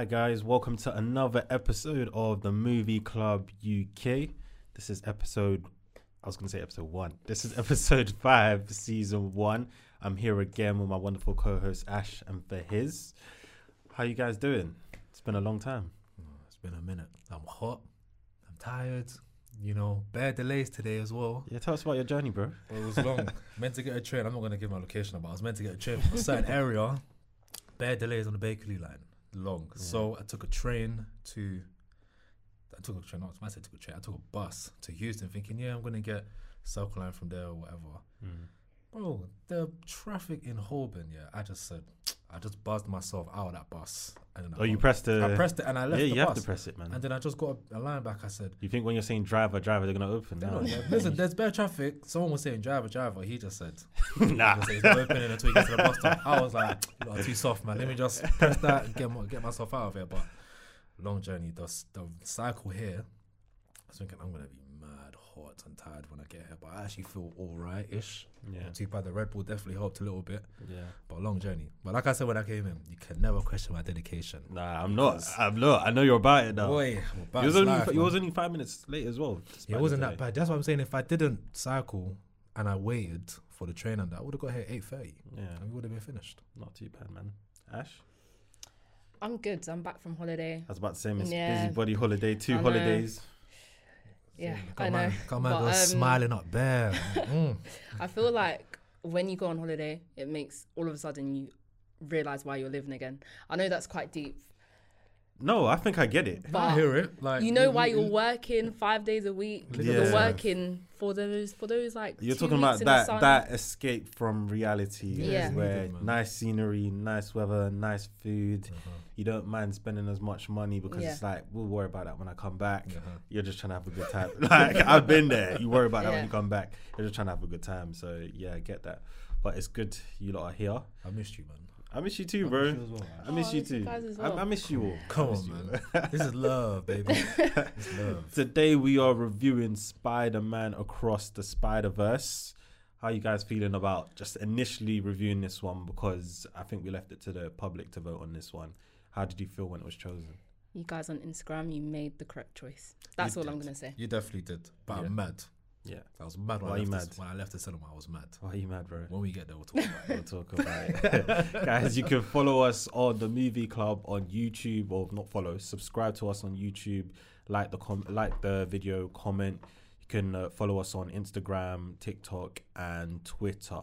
Hi guys, welcome to another episode of the Movie Club UK. This is episode I was gonna say episode one. This is episode five, season one. I'm here again with my wonderful co-host Ash and Fahiz. How you guys doing? It's been a long time. Oh, it's been a minute. I'm hot. I'm tired. You know, bad delays today as well. Yeah, tell us about your journey, bro. Well, it was long. meant to get a train. I'm not gonna give my location, but I was meant to get a train from a certain area. Bad delays on the Bakerloo line. Long. So I took a train to. I took a train. Not I said took a train. I took a bus to Euston, thinking, yeah, I'm gonna get Circle Line from there or whatever. Mm. Bro, the traffic in Holborn, yeah. I just said, I just buzzed myself out of that bus. And then I Oh, you pressed the. I pressed it and I left yeah, you bus. have to press it, man. And then I just got a, a line back. I said, you think when you're saying driver, driver, they're gonna open? "They're No. listen, there's bad traffic. Someone was saying driver, driver. He just said, nah. he said it's opening until we get to the bus stop. I was like, "You are too soft, man. Let me just press that and get, my, get myself out of here. But long journey. The, the cycle here, I was thinking I'm going to be hot and tired when I get here. But I actually feel all right ish. Yeah, Not too bad. The Red Bull definitely helped a little bit. yeah. But a long journey. But like I said when I came in, you can never question my dedication. Nah, I'm not. I'm not. I know you're about it now. Boy, I'm about You was this only life, you was only five minutes late as well. Yeah, it wasn't that bad. That's what I'm saying. If I didn't cycle and I waited for the train and that, I would have got here at eight thirty, Yeah, and we would have been finished. not too bad, man. Ash, I'm good. I'm back from holiday. I was about to say Miss Yeah. Busybody holiday, two I know. holidays. Yeah, Come I know. come on, um, smiling up there. Mm. I feel like when you go on holiday, it makes all of a sudden you realize why you're living again. I know that's quite deep, No, I think I get it. But I hear it. Like you know why you're working five days a week. Yeah. You're working for those for those like You're two talking about in that that escape from reality, Yeah. where Needed, nice scenery, nice weather, nice food. Uh-huh, You don't mind spending as much money because Yeah. it's like we'll worry about that when I come back. uh-huh. You're just trying to have a good time. like I've been there. You worry about that when you come back. You're just trying to have a good time. So yeah, I get that. But it's good you lot are here. I missed you, man. I miss you too, I bro. miss you as well, I miss Oh, you I miss you oh, too. guys as I, well. I miss you all. Come on, you. man. this is love, baby. It's love. Today we are reviewing Spider-Man Across the Spider-Verse. How you guys feeling about just initially reviewing this one because I think we left it to the public to vote on this one. How did you feel when it was chosen? You guys on Instagram, you made the correct choice. That's You all I'm gonna say. You definitely did, but Yeah. I'm mad. Yeah. I was mad when, I you left this- mad? when I left the cinema. I was mad. Why are you mad, bro? When we get there, we'll talk about it. We'll talk about it. Guys, you can follow us on the Movie Club on YouTube, or not follow, subscribe to us on YouTube, like the com- like the video, comment. You can uh, follow us on Instagram, TikTok, and Twitter.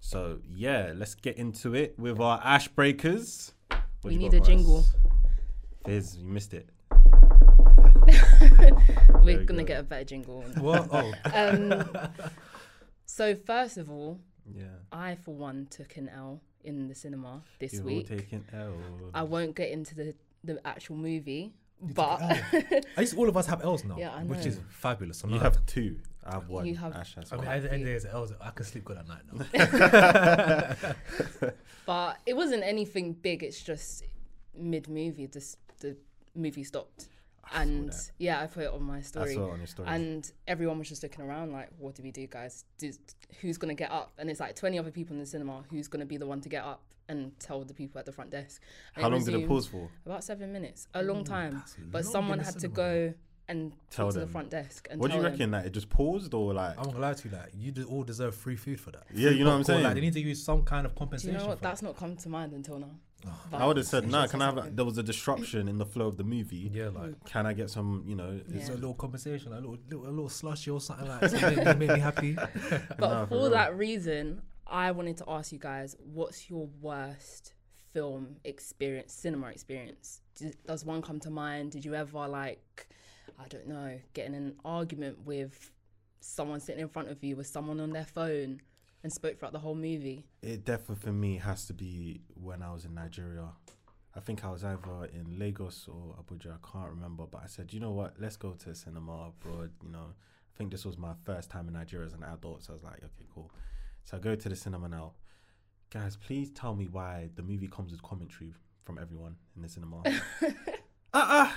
So yeah, let's get into it with our Ash Breakers. What We need a jingle. us? Fizz, you missed it. We're gonna good. get a better jingle. What? Oh, Um, so first of all, Yeah. I for one took an L in the cinema this You're week. taking L. I won't get into the the actual movie, took but an At least all of us have L's now, Yeah, I which is fabulous. So you now- have two. I have one. You have- Ash has I mean, one. at the end of the day, it's L's. I can sleep good at night now. but it wasn't anything big. It's just mid movie, just the movie stopped, I and that. yeah, I put it on my I story. saw it on your story. And everyone was just looking around like, what do we do, guys? Did, who's going to get up? And it's like 20 other people in the cinema. Who's going to be the one to get up and tell the people at the front desk? And How long did it resumed pause for? About seven minutes. A long mm, time. that's But long someone in the had to cinema. go and Tell talk to them. the front desk. And What do you tell reckon? That it just paused or like? I'm not gonna lie to you, like you de- all deserve free food for that. Yeah, Free you know what I'm popcorn, saying? Like they need to use some kind of Do you compensation. know what? for That's not come to mind until now. I would have said, no. nah, can I have like, there was a disruption in the flow of the movie. Yeah, like mm. Can I get some, you know, it's a little conversation, a little, little, a little slushy or something like that. to make, me- happy. But Nah, for for that reason, I wanted to ask you guys, what's your worst film experience, cinema experience? Does one come to mind? Did you ever like, I don't know, get in an argument with someone sitting in front of you with someone on their phone and spoke throughout the whole movie? it definitely for me has to be when I was in Nigeria. I think I was either in Lagos or Abuja. I can't remember, but I said, you know what? Let's go to the cinema abroad. You know, I think this was my first time in Nigeria as an adult, so I was like, okay, cool. So I go to the cinema now. Guys, please tell me why the movie comes with commentary from everyone in the cinema. uh uh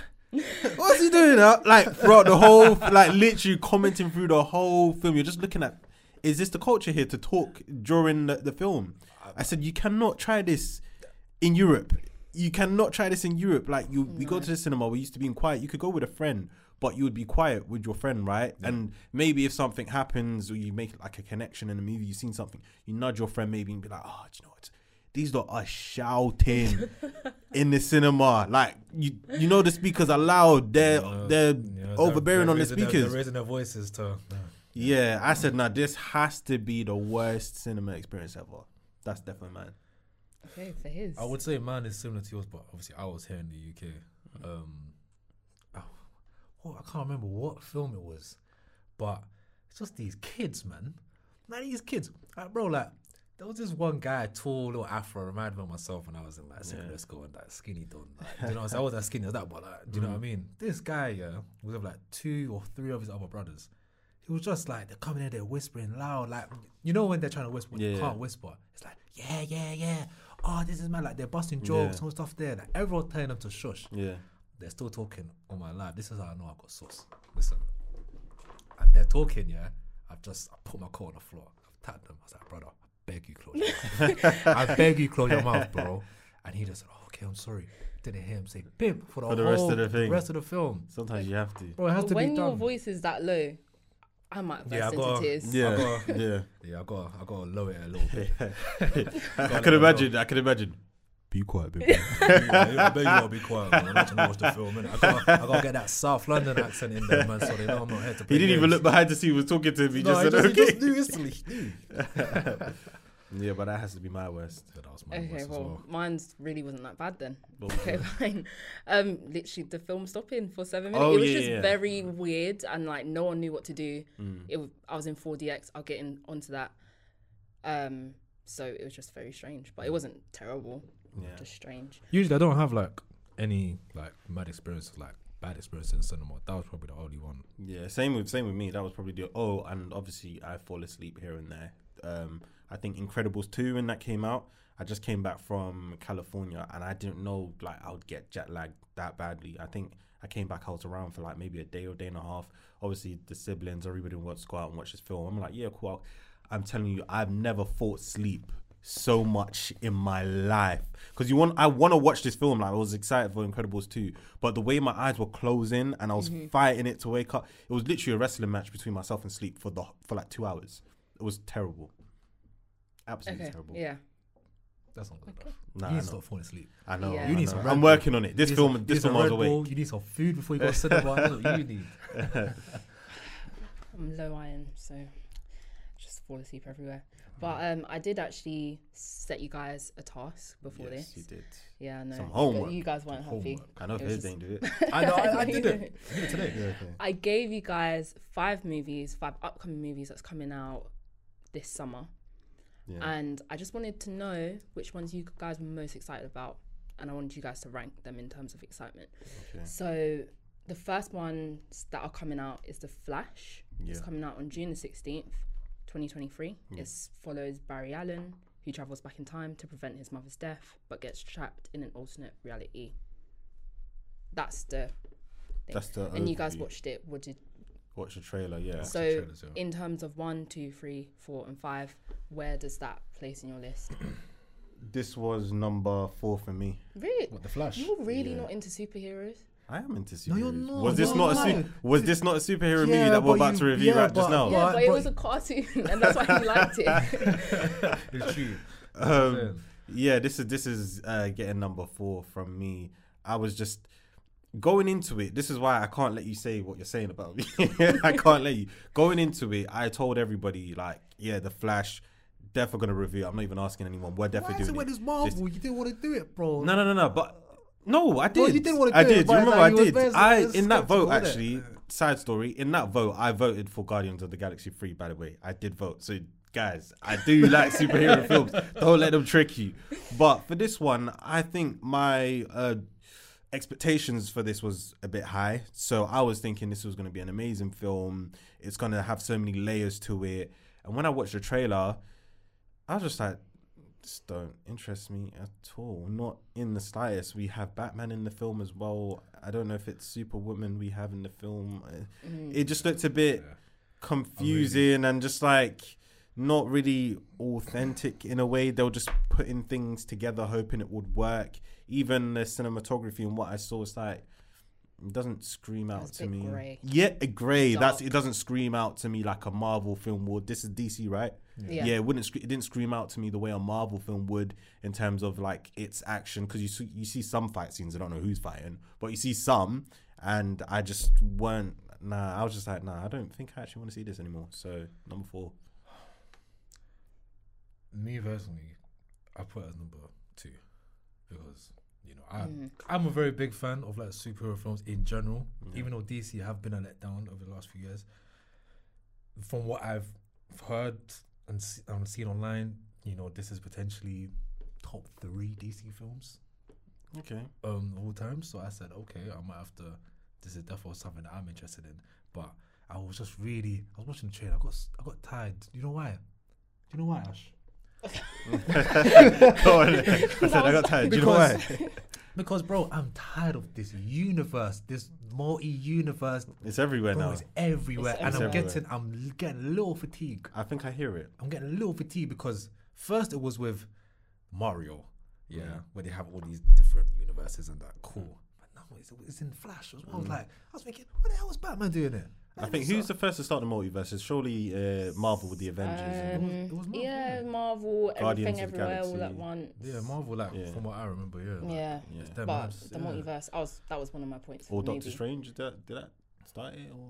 What's he doing? Like throughout the whole, like literally commenting through the whole film. You're just looking at, is this the culture here to talk during the, the film? I said you cannot try this in Europe. you cannot try this in Europe. Like you, we go to the cinema. We used to be in quiet. You could go with a friend, but you would be quiet with your friend, right? And maybe if something happens or you make like a connection in a movie, you've seen something, you nudge your friend maybe and be like, oh, do you know what? These lot are shouting in the cinema. Like you, you know the speakers are loud. They're Uh, they're yeah, overbearing on the raising their- speakers. they're raising their voices to. Yeah, I said, now this has to be the worst cinema experience ever. That's definitely mine. Okay, for his. I would say mine is similar to yours, but obviously I was here in the UK. Um, oh, what, I can't remember what film it was, but it's just these kids, man. Like these kids, like, bro. Like there was this one guy, tall, little afro, reminded me of myself when I was in like secondary Yeah. school and that skinny don. Like, you know, what I'm saying? I wasn't as skinny as that, but like, do you know what I Mm. mean? This guy, yeah, was with like two or three of his other brothers. He was just like they're coming in, they're whispering loud, like you know when they're trying to whisper, when you can't whisper. It's like yeah, yeah, yeah. Oh, this is man. Like they're busting jokes Yeah. and stuff there. Like everyone telling them to shush. Yeah. They're still talking on my live. This is how I know I got sauce. Listen, and they're talking. Yeah, I've just I put my coat on the floor. I've tapped them. I was like, brother, I beg you close your mouth. I beg you close your mouth, bro. And he just said, oh, okay, I'm sorry. Didn't hear him say pimp for the, For the rest of whole- the thing. rest of the film. Sometimes you have to. Bro, it has But to when be your voice is that low, I might burst Yeah, I into gotta- tears. Yeah. got- yeah. Yeah, I got I got to lower it a little bit. I Gotta could let imagine. I can imagine. Be quiet, baby. yeah, I bet you gotta be quiet, man. I'm not trying to watch the film. Innit? I gotta, I gotta get that South London accent in there, man, so they know I'm not here to play He didn't even look behind to see who was talking to him. He No, just he said, just, he just knew instantly. He knew. yeah, but that has to be my worst. Yeah, that was my Okay, worst as well, well. mine's really wasn't that bad then. What Okay, it? fine. Um, literally the film stopping for seven minutes. Oh, it was yeah, just yeah. very weird and like no one knew what to do. Mm. It was, I was in 4DX. I'll get in onto that. Um, so it was just very strange, but it wasn't terrible. Yeah. Just strange. Usually, I don't have like any like mad experiences, like bad experiences in cinema. That was probably the only one. Yeah, same with same with me. That was probably the oh, and obviously I fall asleep here and there. Um, I think Incredibles two when that came out. I just came back from California and I didn't know like I would get jet lagged that badly. I think I came back. I was around for like maybe a day or day and a half. Obviously, the siblings, everybody wants to go out and watch this film. I'm like, yeah, cool. I'm telling you, I've never fought sleep so much in my life because you want. I want to watch this film. Like I was excited for Incredibles 2, but the way my eyes were closing and I was mm-hmm. fighting it to wake up, it was literally a wrestling match between myself and sleep for the for like two hours. It was terrible, absolutely Okay. terrible. Yeah. That's not good. Okay. Nah, you need I to know. stop falling asleep. I know. Yeah. I You need know. some Red I'm Bull. working on it. This film, some- this need film, I was Red awake. You need some food before you go to cinema. That's what you need. I'm low iron, so just fall asleep everywhere. But um, I did actually set you guys a task before Yes, this. you did. Yeah, I know. Some You- homework. You guys weren't happy. I know It if was his just- didn't do it. I know. I, I did it. I did it today. Yeah, okay. I gave you guys five movies, five upcoming movies that's coming out this summer, Yeah. and I just wanted to know which ones you guys were most excited about, and I wanted you guys to rank them in terms of excitement. Okay. So the first ones that are coming out is The Flash. It's coming out on June the sixteenth, twenty twenty three. Yeah. Hmm. It follows Barry Allen, who travels back in time to prevent his mother's death, but gets trapped in an alternate reality. That's the thing. That's the. and you guys watched it. What did Watch the trailer. Yeah. so trailers, yeah. in terms of one, two, three, four, and five, where does that place in your list? This was number four for me. Really, What the Flash? you're really Yeah. not into superheroes. I am into superheroes. No, you're not. Was this No, not a su- was this not a superhero movie that we're about you- to review yeah, right just but- now? yeah, but- but, it was a cartoon, and that's why you liked it. It's true. Um, yeah, this is this is uh, getting number four from me. I was just going into it. This is why I can't let you say what you're saying about me. I can't let you going into it. I told everybody like, yeah, the Flash. Definitely gonna review. it. I'm not even asking anyone. We're Why definitely is it doing when it. it's Marvel? You didn't want to do it, bro. No, no, no, no. But no, I did. Well, you didn't wanna I do it, did. but you remember I did. I in that vote actually. Side story. In that vote, I voted for Guardians of the Galaxy three. By the way, I did vote. So guys, I do like superhero films. Don't let them trick you. But for this one, I think my uh, expectations for this was a bit high. So I was thinking this was going to be an amazing film. It's going to have so many layers to it. And when I watched the trailer, I was just like, this don't interest me at all. Not in the slightest. We have Batman in the film as well. I don't know if it's Superwoman we have in the film. Mm. It just looked a bit confusing and just like not really authentic in a way. They were just putting things together, hoping it would work. Even the cinematography and what I saw, it's like it doesn't scream out to me. grey. Yeah, a grey. That's it. Doesn't scream out to me like a Marvel film would. This is DC, right? Yeah. Yeah, it wouldn't. It didn't scream out to me the way a Marvel film would in terms of like its action. Because you see, you see some fight scenes. I don't know who's fighting, but you see some, and I just weren't. Nah, I was just like, nah. I don't think I actually want to see this anymore. So number four. Me personally, I put it as number two because you know I Mm. I'm a very big fan of like superhero films in general. Yeah. Even though DC have been a letdown over the last few years, from what I've heard and, se- and seen online, you know this is potentially top three DC films Okay. um all time. So I said, okay, I might have to. This is definitely something that I'm interested in. But I was just really, I was watching the trailer. I got, s- I got tired. You know why? Do you know why, Ash? Go on. I said I got tired. Do you know why? Because- bro, I'm tired of this universe, this multi-universe. It's everywhere Bro, now. it's everywhere, It's and I'm everywhere. getting, I'm getting a little fatigue. I think I hear it. I'm getting a little fatigue because first it was with Mario, Yeah. where they have all these different universes and that. Cool. But now it's, it's in Flash as well. I was like, I was thinking, what the hell was Batman doing there? I think who's the first to start the multiverse? It's surely uh, Marvel with the Avengers. Um, it was Marvel, yeah, yeah. Marvel, Guardians everything of the everywhere, all at Galaxy. once. Yeah, Marvel. Like Yeah. from what I remember, yeah. like, Yeah, yeah. it's but lads, the yeah. multiverse, I was that was one of my points. for Or Doctor movie. Strange. Did that, did that start it? Or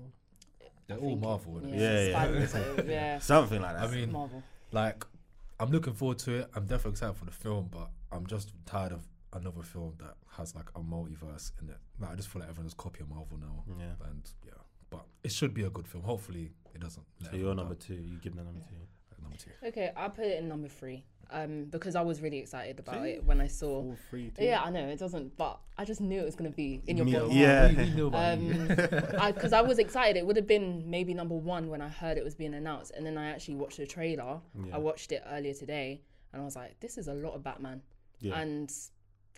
They're I all think it- Marvel. Yeah, Yeah, yeah. Yeah, something like that. I mean, Marvel. like I'm looking forward to it. I'm definitely excited for the film, but I'm just tired of another film that has like a multiverse in it. Like I just feel like everyone's copying Marvel now, yeah. and yeah, but it should be a good film. Hopefully, it doesn't. let So you're everyone number down. two. You give them number two. Number two. Okay, I put it in number three. Um, because I was really excited about See? it when I saw. Four, three, two. Yeah, I know it doesn't, but I just knew it was gonna be in your Yeah. book. Yeah. we, we knew about you. Um, because I, was excited. It would have been maybe number one when I heard it was being announced, and then I actually watched the trailer. Yeah. I watched it earlier today, and I was like, "This is a lot of Batman," Yeah. and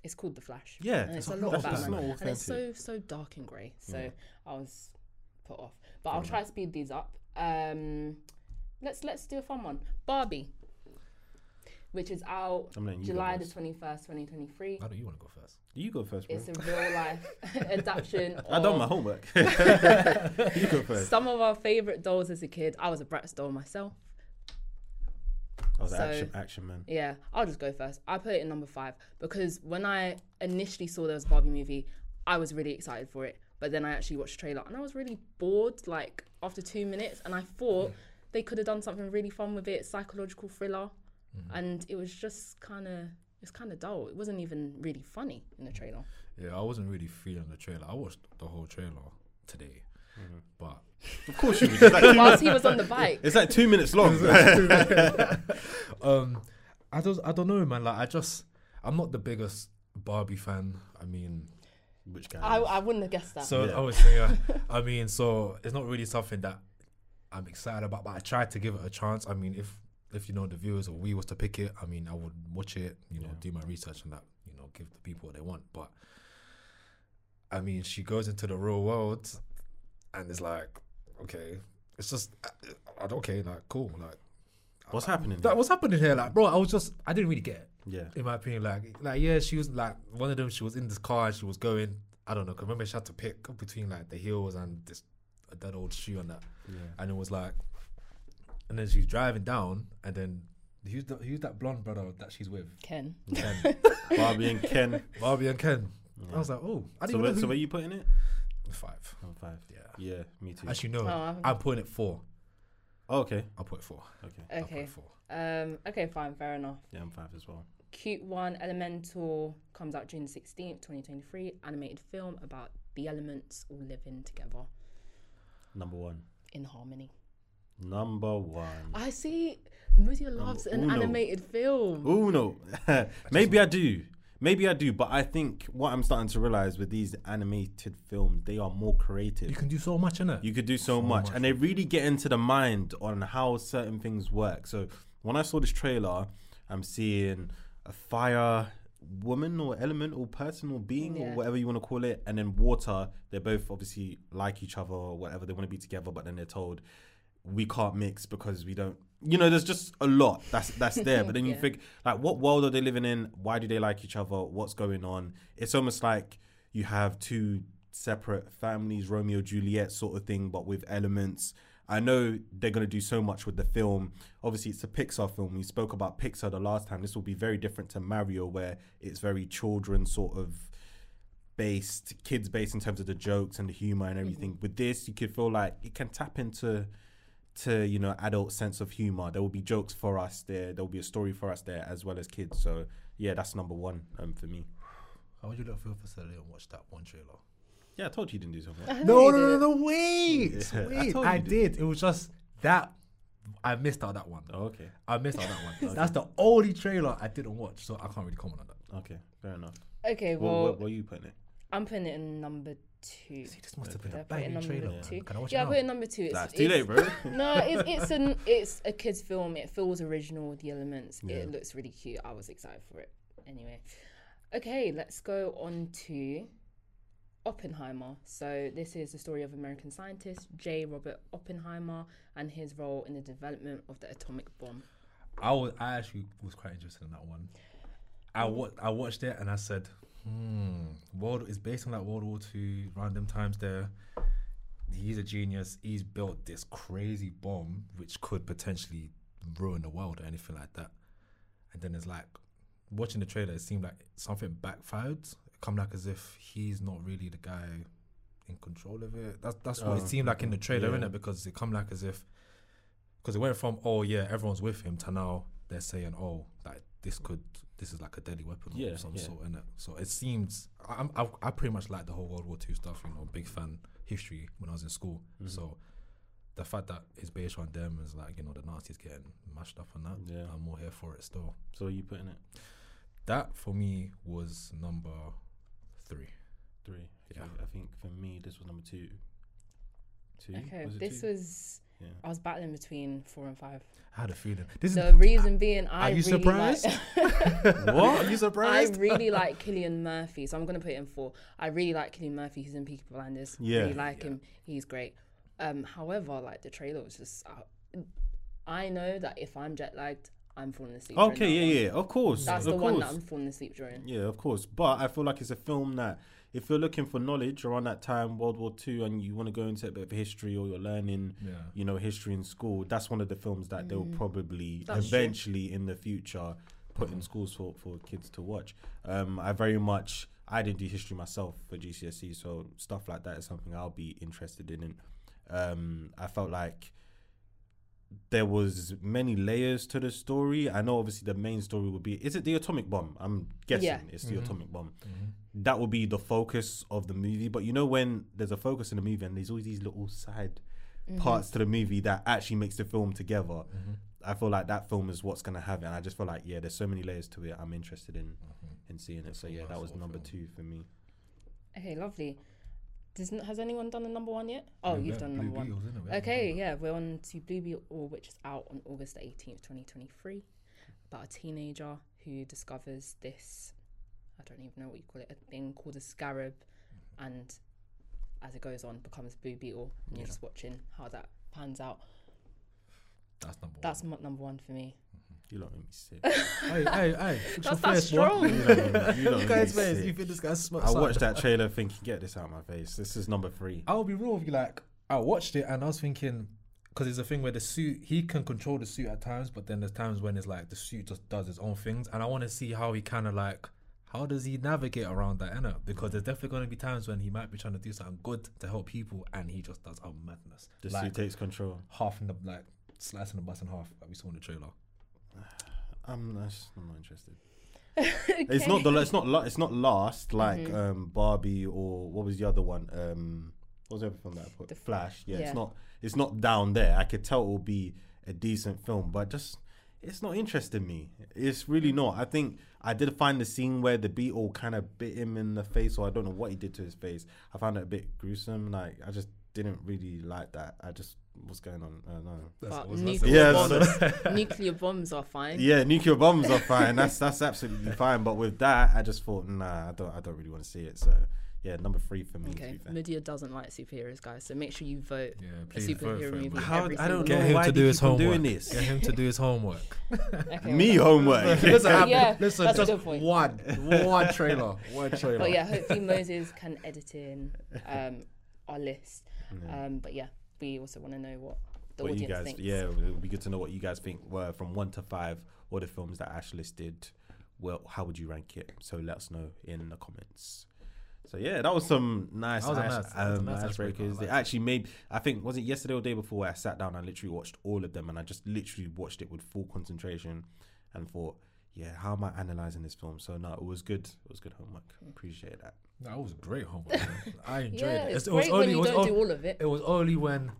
it's called The Flash. Yeah, and it's it's a lot of that's- that's Batman, not and it's so so dark and grey. So Yeah. I was put off, but I'll try to speed these up. Um, let's let's do a fun one. Barbie, which is out I'm letting you go July the twenty first, twenty twenty three. Why don't you want to go first? You go first, bro. It's a real life adaptation. I done of my homework. you go first. Some of our favorite dolls as a kid. I was a Bratz doll myself. Was an So- action, action man. Yeah, I'll just go first. I put it in number five because when I initially saw there was a Barbie movie, I was really excited for it. But then I actually watched the trailer and I was really bored, like after two minutes. And I thought they could have done something really fun with it, psychological thriller. Mm-hmm. And it was just kind of, it's kind of dull. It wasn't even really funny in the trailer. Yeah, I wasn't really feeling the trailer. I watched the whole trailer today, but Of course you would. It's like two, Whilst he was on the bike. it's like two minutes long. um, I don't, I don't know, man. Like, I just, I'm not the biggest Barbie fan. I mean, Which guy? I, I wouldn't have guessed that. so Yeah. I was saying, uh, I mean, so it's not really something that I'm excited about. But I tried to give it a chance. I mean, if if you know the viewers or we was to pick it, I mean, I would watch it. You know, Yeah. do my research and that. You know, give the people what they want. But I mean, she goes into the real world, and it's like, okay, it's just, uh, uh, okay, like, cool, like. What's happening? That what's happening here, like, bro. I was just, I didn't really get it yeah. in my opinion, like, like yeah, she was like one of them. She was in this car and she was going. I don't know. 'cause remember, she had to pick between like the heels and this that old shoe and that, Yeah. and it was like, and then she's driving down, and then who's the, who's that blonde brother that she's with? Ken. Ken, Barbie and Ken. Barbie and Ken. Yeah. I was like, oh, I so, didn't where, know so who- where you putting it? Five. five, Yeah, Yeah, me too. actually no, Oh, I'm- I'm putting it four. Oh, okay. I'll put it four. Okay. I'll put Okay. it four. Um, okay, fine, fair enough. Yeah, I'm five as well. Cute One Elemental comes out June 16th, 2023. Animated film about the elements all living together Number one. in harmony. Number one. I see Mutia loves an Uno. animated film. Oh no. Maybe I do. Maybe I do, but I think what I'm starting to realize with these animated films, they are more creative. You can do so much in it. You could do so, So much. much. and they really get into the mind on how certain things work. So when I saw this trailer, I'm seeing a fire woman or element or person or being or whatever you want to call it, and then water. They're both obviously like each other or whatever. They want to be together, but then they're told we can't mix because we don't you know, there's just a lot that's that's there. But then you Yeah. think like, what world are they living in? Why do they like each other? What's going on? It's almost like you have two separate families, Romeo Juliet sort of thing, but with elements. I know they're gonna do so much with the film. Obviously, it's a Pixar film. We spoke about Pixar the last time. This will be very different to Mario, where it's very children sort of based, kids based in terms of the jokes and the humor and everything. Mm-hmm. With this, you could feel like it can tap into to you know adult sense of humor. There will be jokes for us there. There will be a story for us there as well as kids. So yeah, that's number one um, for me. How would you look feel for Saturday and watch that one trailer? Yeah, I told you you didn't do something. I No, no, no, no, wait, Yeah, wait. told I, you did. It was just that I missed out that one. Oh, okay, I missed out that one. Okay. That's the only trailer I didn't watch, so I can't really comment on that. okay, fair enough. Okay, Well, well, what, what are you putting it? I'm putting it in number two. See, this must have been a put it in banging number trailer. two? Can I watch Yeah, I it put it now? in number two. It's, Nah, it's too late, bro. no, it's it's an it's a kids film. It feels original with the elements. Yeah. It looks really cute. I was excited for it. Anyway, okay, let's go on to Oppenheimer. So this is the story of American scientist J. Robert Oppenheimer and his role in the development of the atomic bomb. I was, I actually was quite interested in that one. I mm. wa- I watched it and I said, hmm, world is based on that World War Two random times there. He's a genius. He's built this crazy bomb which could potentially ruin the world or anything like that. And then it's like watching the trailer, it seemed like something backfired. It come like as if he's not really the guy in control of it. That's that's what Oh, it seemed like in the trailer, yeah. innit? Because it come like as if because it went from oh yeah everyone's with him to now they're saying oh like this could this is like a deadly weapon Yeah, of some yeah. sort in it so it seems I, I'm- I, I pretty much like the whole World War Two stuff you know big fan history when I was in school Mhm. so the fact that it's based on them is like you know the Nazis getting mashed up on that Yeah. I'm more here for it still So are you putting it that for me was number three three? Yeah. I think for me this was number two. Two. Okay, Was this two? was Yeah. I was battling between four and five. I had a feeling this is The reason being, I Are you really surprised? Like, what are you surprised? I really like Cillian Murphy, so I'm gonna put him four. I really like Cillian Murphy. He's in Peaky Blinders. Yeah. really like Yeah. him. He's great. Um, however, like the trailer was just. Uh, I know that if I'm jet lagged, I'm falling asleep. Okay, yeah, one. yeah, of course. That's of the course. one that I'm falling asleep during. Yeah, of course. But I feel like it's a film that if you're looking for knowledge around that time, World War Two, and you want to go into a bit of history or you're learning, yeah you know, history in school, that's one of the films that they'll probably Mm. That's true. eventually in the future put in schools for, for kids to watch. Um, I very much I didn't do history myself for GCSE, so stuff like that is something I'll be interested in. And um, I felt like there was many layers to the story. I know obviously the main story would be is it the atomic bomb? I'm guessing Yeah. it's the Mhm. atomic bomb. Mhm. That would be the focus of the movie. But you know when there's a focus in the movie and there's always these little side Mm-hmm. parts to the movie that actually makes the film together. Mhm. I feel like that film is what's gonna have it. And I just feel like yeah, there's so many layers to it. I'm interested in Mhm. in seeing it. So yeah, that was number two for me. Okay, lovely. Does, has anyone done the number one yet? Oh, Yeah, you've done number one. Beetles, innit? We Okay, yeah, we're on to Blue Beetle, which is out on August the 18th, 2023. About a teenager who discovers this, I don't even know what you call it, a thing called a scarab, and as it goes on, becomes Blue Beetle. And you're just watching how that pans out. That's number That's one. number one for me. You lot make me sick. hey, hey, hey. fix your That's that face, boy. strong. you lot make me- you lot Look make at his me face. sick. You think this guy's smart? I watched that trailer thinking, get this out of my face. This is number three. I'll be real with you. Like, I watched it and I was thinking, because it's a thing where the suit, he can control the suit at times, but then there's times when it's like the suit just does its own things. And I want to see how he kind of like, how does he navigate around that, innit? Because there's definitely going to be times when he might be trying to do something good to help people and he just does oh madness. The like, suit takes control. half in the, like, slicing the bus in half, like we saw in the trailer. I'm not, I'm not interested. It's not the it's not la- it's not last like Mhm. um Barbie or what was the other one? Um what was the other film that I put? The Flash. Yeah, yeah. it's not it's not down there. I could tell it will be a decent film, but just it's not interesting me. It's really not. I think I did find the scene where the beetle kind of bit him in the face, or I don't know what he did to his face. I found it a bit gruesome. Like I just didn't really like that. I just what's going on? I don't know. But nuclear, Yeah, bombs, nuclear bombs are fine. Yeah, nuclear bombs are fine. That's that's absolutely fine. But with that, I just thought, nah, I don't, I don't really want to see it. So yeah, number three for me. to Okay, be fair. Media doesn't like superheroes, guys. So make sure you vote. Yeah, A please vote superhero for him. movie. How every I don't Get know him why to do his homework. doing this. Get him to do his homework. Okay, Me well, homework. listen, I Yeah, listen, that's a just good point. one, one trailer, one trailer. But yeah, hopefully Moses can edit in um, our list. Um, but yeah, we also want to know what the what you audience guys, thinks. yeah, it would be good to know what you guys think were from one to five. What the films that Ash listed, well, how would you rank it? So let us know in the comments. So yeah, that was some nice, was ice, nice- that was a um, nice icebreaker. I icebreakers. It liked it. actually made. I think was it yesterday or day before where I sat down. I literally watched all of them, and I just literally watched it with full concentration, and thought, yeah, how am I analyzing this film? So no, it was good. It was good homework. Appreciate that. That was great homework. man. I enjoyed Yeah, it. it's it was great only, when it you was don't on- do all of it. It was only when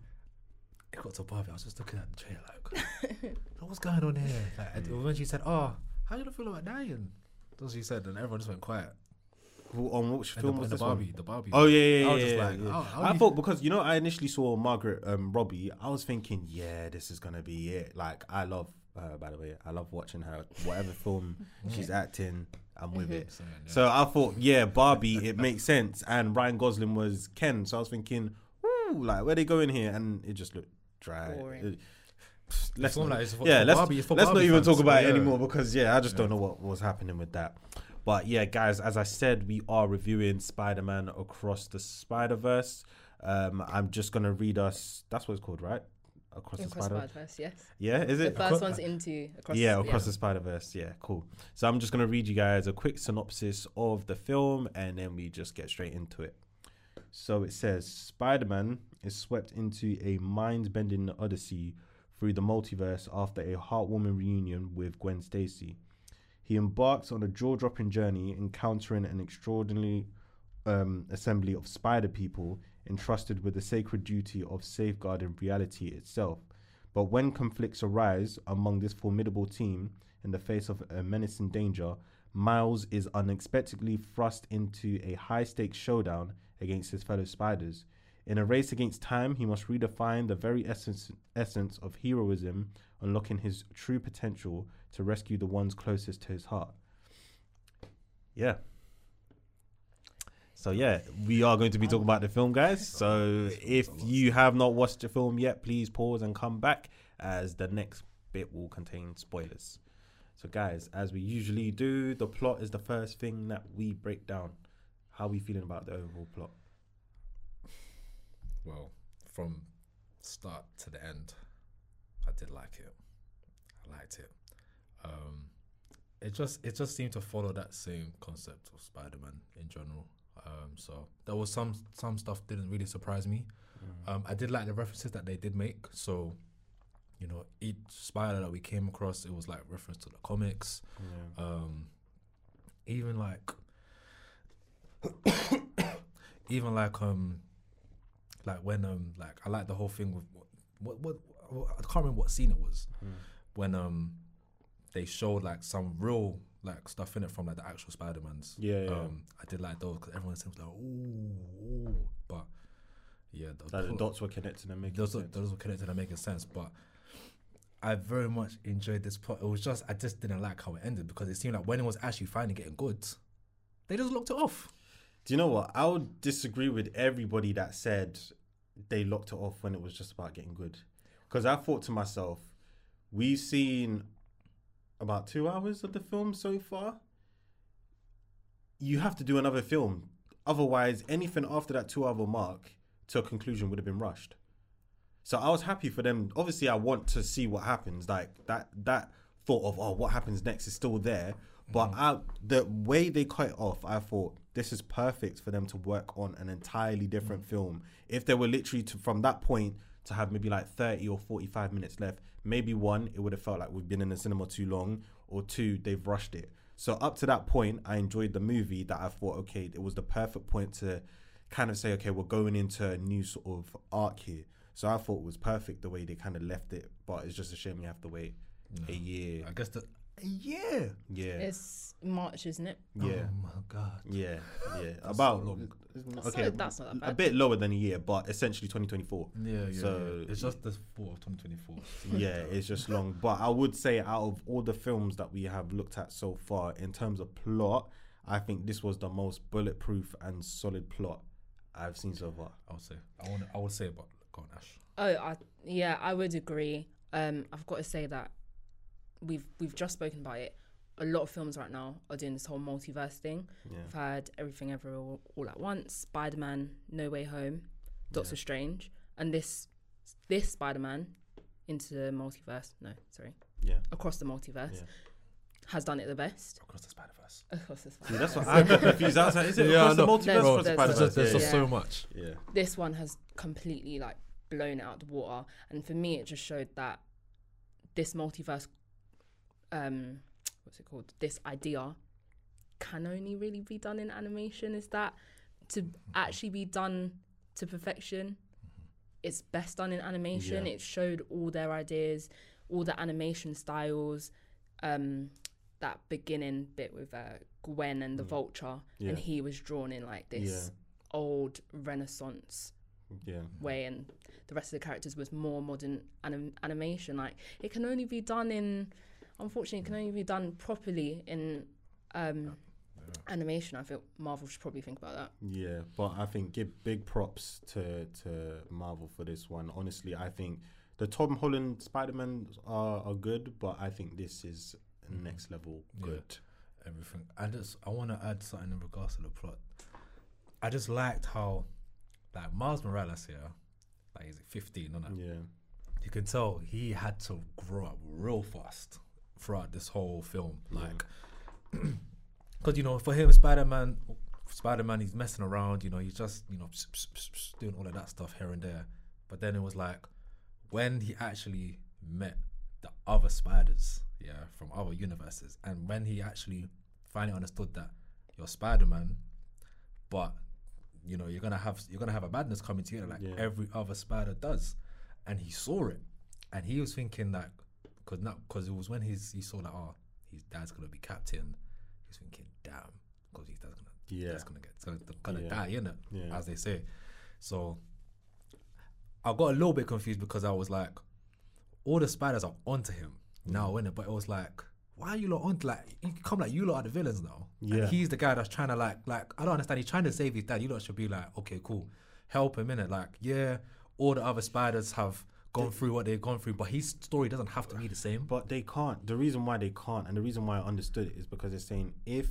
it got to Barbie. I was just looking at the trailer like, what's going on here? Like, it was when she said, "Oh, how you feel about dying?" That's what she said, and everyone just went quiet. Who- On which And film the, was and the this one? Barbie, the Barbie. Oh yeah, yeah, I yeah. was just yeah, like, yeah. oh, how I you- thought because you know I initially saw Margaret um, Robbie, I was thinking, yeah, this is gonna be it. Like I love, uh, by the way, I love watching her. Whatever film she's acting, I'm with it. So, yeah. So I thought, yeah, Barbie, it makes sense. And Ryan Gosling was Ken, so I was thinking, ooh, like where they going here? And it just looked dry. It- let's not, like for- yeah, for let's, Barbie, let's not even fans, talk about it anymore because yeah, I just Yeah. don't know what was happening with that. But yeah, guys, as I said, we are reviewing Spider-Man across the Spider-Verse. Um, I'm just gonna read us. That's what it's called, right? Across the Across Spider. Spider-Verse, yes. Yeah, is The it? first one's into across. yeah, across the Spider Verse. Yeah, cool. So I'm just gonna read you guys a quick synopsis of the film, and then we just get straight into it. So it says Spider Man is swept into a mind bending odyssey through the multiverse after a heartwarming reunion with Gwen Stacy. He embarks on a jaw dropping journey, encountering an extraordinary um, assembly of spider people entrusted with the sacred duty of safeguarding reality itself. But when conflicts arise among this formidable team in the face of a menacing danger, Miles is unexpectedly thrust into a high stakes showdown against his fellow spiders. In a race against time, he must redefine the very essence, essence of heroism, unlocking his true potential to rescue the ones closest to his heart. Yeah. So yeah, we are going to be talking about the film, guys. So if you have not watched the film yet, please pause and come back, as the next bit will contain spoilers. So guys, as we usually do, the plot is the first thing that we break down. How are we feeling about the overall plot? well, from start to the end, I did like it. I liked it. Um, it just it just seemed to follow that same concept of Spider-Man in general. Um, so there was some some stuff didn't really surprise me. Um, I did like the references that they did make. So, you know, each spider that we came across, it was like reference to the comics. Yeah. Um, even like, even like um, like when um, like I like the whole thing with what what, what I can't remember what scene it was Mm. when um, they showed like some real like stuff in it from like the actual Spider Mans. Yeah, yeah. Um, I did like those because everyone seems like ooh, ooh, but yeah, the, Like the dots were connected and making those sense. those were connected and making sense. But I very much enjoyed this plot. It was just I just didn't like how it ended because it seemed like when it was actually finally getting good, they just locked it off. Do you know what? I would disagree with everybody that said they locked it off when it was just about getting good. Because I thought to myself, we've seen about two hours of the film so far. You have to do another film. Otherwise, anything after that two hour mark to a conclusion would have been rushed. So I was happy for them. Obviously, I want to see what happens. Like that that thought of oh, what happens next is still there. But mm. I, the way they cut it off, I thought this is perfect for them to work on an entirely different mm. film. If they were literally to from that point to have maybe like thirty or forty five minutes left, maybe one, it would have felt like we've been in the cinema too long, or two, they've rushed it. So up to that point, I enjoyed the movie. That I thought, okay, it was the perfect point to kind of say, okay, we're going into a new sort of arc here. So I thought it was perfect the way they kind of left it, but it's just a shame you have to wait a year. I guess the a year. Yeah, It's March, isn't it? yeah, Oh my god. yeah, yeah. About so long. That's okay, not- that's not that a bit lower than a year, but essentially 2024. Yeah, yeah. So- yeah. it's just the fall of 2024. yeah, it's just long. But I would say out of all the films that we have looked at so far, in terms of plot, I think this was the most bulletproof and solid plot I've seen so far. I would say. I want. I would say about go on, Ash. Oh, I, yeah, I would agree. Um, I've got to say that we've we've just spoken about it. A lot of films right now are doing this whole multiverse thing. Yeah. We've had Everything Everywhere All, all at Once, Spider Man, No Way Home, Doctor Yeah. Strange, and this this Spider Man into the multiverse. No, sorry, Yeah. across the multiverse Yeah. has done it the best. Across the Spider Verse. Across the See, Spider- that's what I'm confused. I was like, is it Yeah, across I the multiverse There's- across the there's- There's, Spider-Verse? just, there's Yeah, just so much. yeah. yeah. this one has completely like blown it out the water and for me it just showed that this multiverse um what's it called this idea can only really be done in animation is that to actually be done to perfection it's best done in animation Yeah. it showed all their ideas all the animation styles um that beginning bit with uh, Gwen and the Mm. vulture Yeah. and he was drawn in like this old renaissance Yeah. way and the rest of the characters was more modern anim- animation like it can only be done in unfortunately it can only be done properly in um animation i feel marvel should probably think about that Yeah, but I think give big props to to Marvel for this one. Honestly, I think the Tom Holland Spider Man are, are good, but I think this is next level Yeah. good. Everything. I just. I want to add something in regards to the plot. I just liked how, like Miles Morales here, like he's 15, no, Yeah, you can tell he had to grow up real fast throughout this whole film. Like, because you know, for him, Spider Man, Spider Man, he's messing around. You know, he's just you know pss, pss, pss, doing all of that stuff here and there. But then it was like when he actually met the other spiders, yeah, from other universes, and when he actually finally understood that you're Spider Man, but you know you're gonna have you're gonna have a madness coming together like Yeah. every other spider does, and he saw it, and he was thinking that because not because it was when he's he saw that oh his dad's gonna be captain, he was thinking damn because his dad's gonna yeah, that's gonna get gonna, gonna Yeah. die, innit? yeah. As they say. So I got a little bit confused because I was like, all the spiders are onto him now, Mm. innit? But it was like, why are you lot on? Like, you come like you lot are the villains now. Yeah. And he's the guy that's trying to like, like I don't understand. He's trying to save his dad. You lot should be like, okay, cool, help him in it. Like, yeah, all the other spiders have gone through what they've gone through, but his story doesn't have to be the same. But they can't. The reason why they can't, and the reason why I understood it, is because they're saying if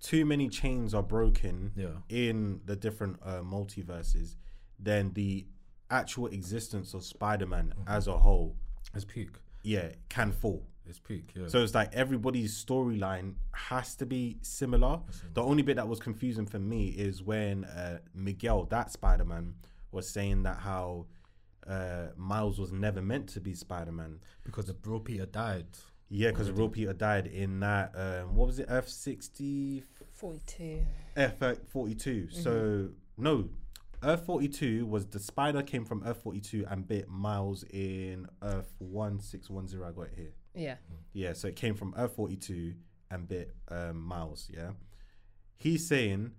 too many chains are broken Yeah. in the different uh, multiverses, then the actual existence of Spider-Man Mm-hmm. as a whole, It's peak. yeah, can fall. It's peak. Yeah. So it's like everybody's storyline has to be similar. The only bit that was confusing for me is when uh, Miguel, that Spider Man, was saying that how uh, Miles was never meant to be Spider Man. because the real Peter died. Yeah, because the real Peter died in that um, what was it F sixty 42 F forty two. So no, Earth forty two was the spider came from Earth forty two and bit Miles in Earth one six one zero. I got it here. yeah Yeah, so it came from Earth 42 and bit um, Miles, yeah? He's saying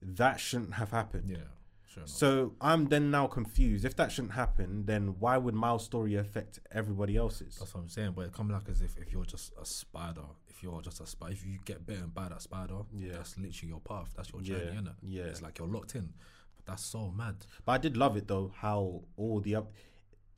that shouldn't have happened. Yeah. Sure. So I'm then now confused. If that shouldn't happen, then why would Miles' story affect everybody else's? That's what I'm saying. But it comes like as if, if you're just a spider, if you're just a spider, if you get bitten by that spider, Yeah. that's literally your path. That's your Yeah, journey, innit? yeah. It's like you're locked in. But that's so mad. But I did love it though, how all the up.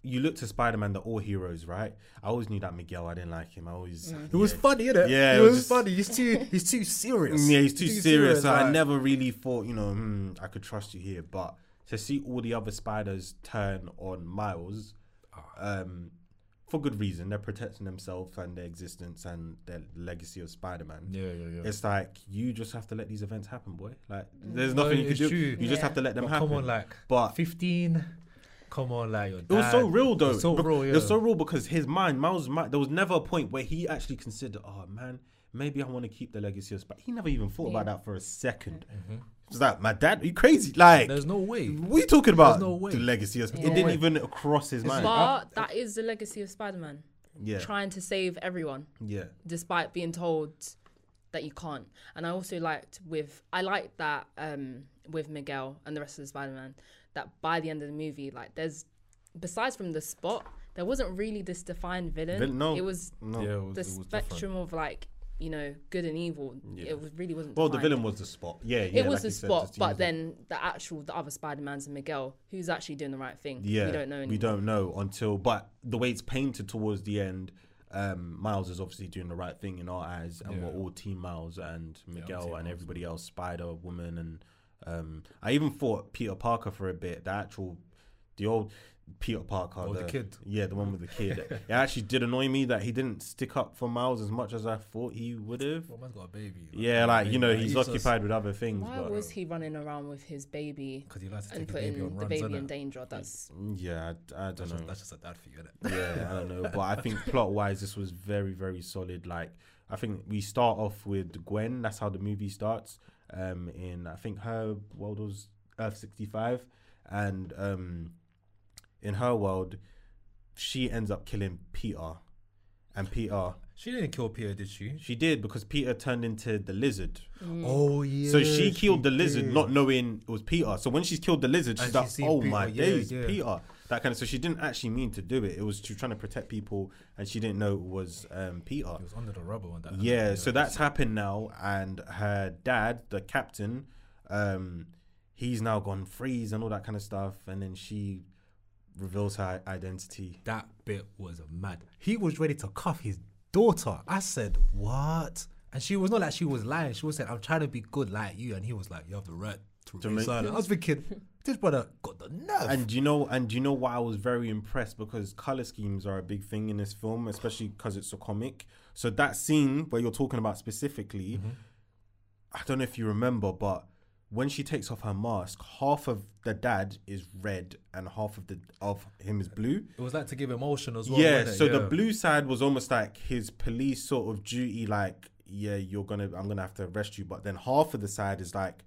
You look to Spider Man, the all heroes, right? I always knew that Miguel. I didn't like him. I always. Mm. It was yeah. funny, innit? Yeah, it it was, was just- funny. He's too he's too serious. Yeah, he's too, serious. so I never really thought, you know, hmm, I could trust you here. But to see all the other spiders turn on Miles, Ah. um, for good reason, they're protecting themselves and their existence and their legacy of Spider-Man. Yeah, yeah, yeah. It's like you just have to let these events happen, boy. Like there's No, nothing you can do. true. You just have to let them But happen. come on, like but 15. Come on, like your it was so real though. It's so Bec- real, yeah. It was so real because his mind, Miles' mind, there was never a point where he actually considered, oh man, maybe I want to keep the legacy of Spider. He never even thought about that for a 2nd Mhm. It's like my dad, are you crazy? Like There's no way. we talking about no way. the legacy of Spider. Yeah. It didn't even cross his mind. but that is the legacy of spider-man yeah, trying to save everyone yeah, despite being told that you can't. And I also liked with I liked that um with Miguel and the rest of the Spider-Man that by the end of the movie, like there's besides from the spot, there wasn't really this defined villain. Villain- no. It was no. Yeah, it was, the it was different. spectrum of like you know, good and evil. Yeah. It was, really wasn't. Well, the villain was the spot. Yeah, yeah. it was like the you said, spot, but use it. then the actual the other Spider Man's and Miguel, who's actually doing the right thing. yeah, we don't know. We don't know until. But the way it's painted towards the end, um, Miles is obviously doing the right thing in our eyes, and Yeah. we're all Team Miles and Miguel Team and everybody else, Spider Woman, and um, I even thought Peter Parker for a bit. The actual, the old. Peter Parker, Oh, the kid. yeah, the one with the kid. it actually did annoy me that he didn't stick up for Miles as much as I thought he would have. Well, man's got a baby. Yeah, like you know, he's just- occupied with other things. Why but, was he running around with his baby Because he likes to and take the baby on putting the baby innit? in danger? That's yeah, I, I don't That's know. just, that's just a dad for you, innit? yeah, I don't know, but I think plot wise, this was very, very solid. Like, I think we start off with Gwen. That's how the movie starts. Um, in I think her world was Earth sixty five, and um, in her world, she ends up killing Peter, and Peter She didn't kill Peter, did she? she did because Peter turned into the lizard. Oh yeah. So she killed the lizard, not knowing it was Peter. So when she's killed the lizard, she's And like, she "Oh Peter, my yeah, days, yeah. Peter!" That kind of. So she didn't actually mean to do it. It was she was trying to protect people, and she didn't know it was um, Peter. He was under the rubber on that. Yeah, so that's happened now, and her dad, the captain, um, he's now gone freeze and all that kind of stuff, and then she reveals her identity. that bit was mad. He was ready to cuff his daughter. I said, "What?" And she was not like she was lying. She was saying, "I'm trying to be good like you," and he was like, "You have the right to To remain make- silent." I was thinking, this brother got the nerve. And you know, and you know why I was very impressed because color schemes are a big thing in this film, especially because it's a comic. So that scene where you're talking about specifically, I don't know if you remember, but when she takes off her mask, half of the dad is red and half of the of him is blue. it was like to give emotion as well. yeah. wasn't it? So the blue side was almost like his police sort of duty, like, yeah, you're gonna, I'm gonna have to arrest you. But then half of the side is like,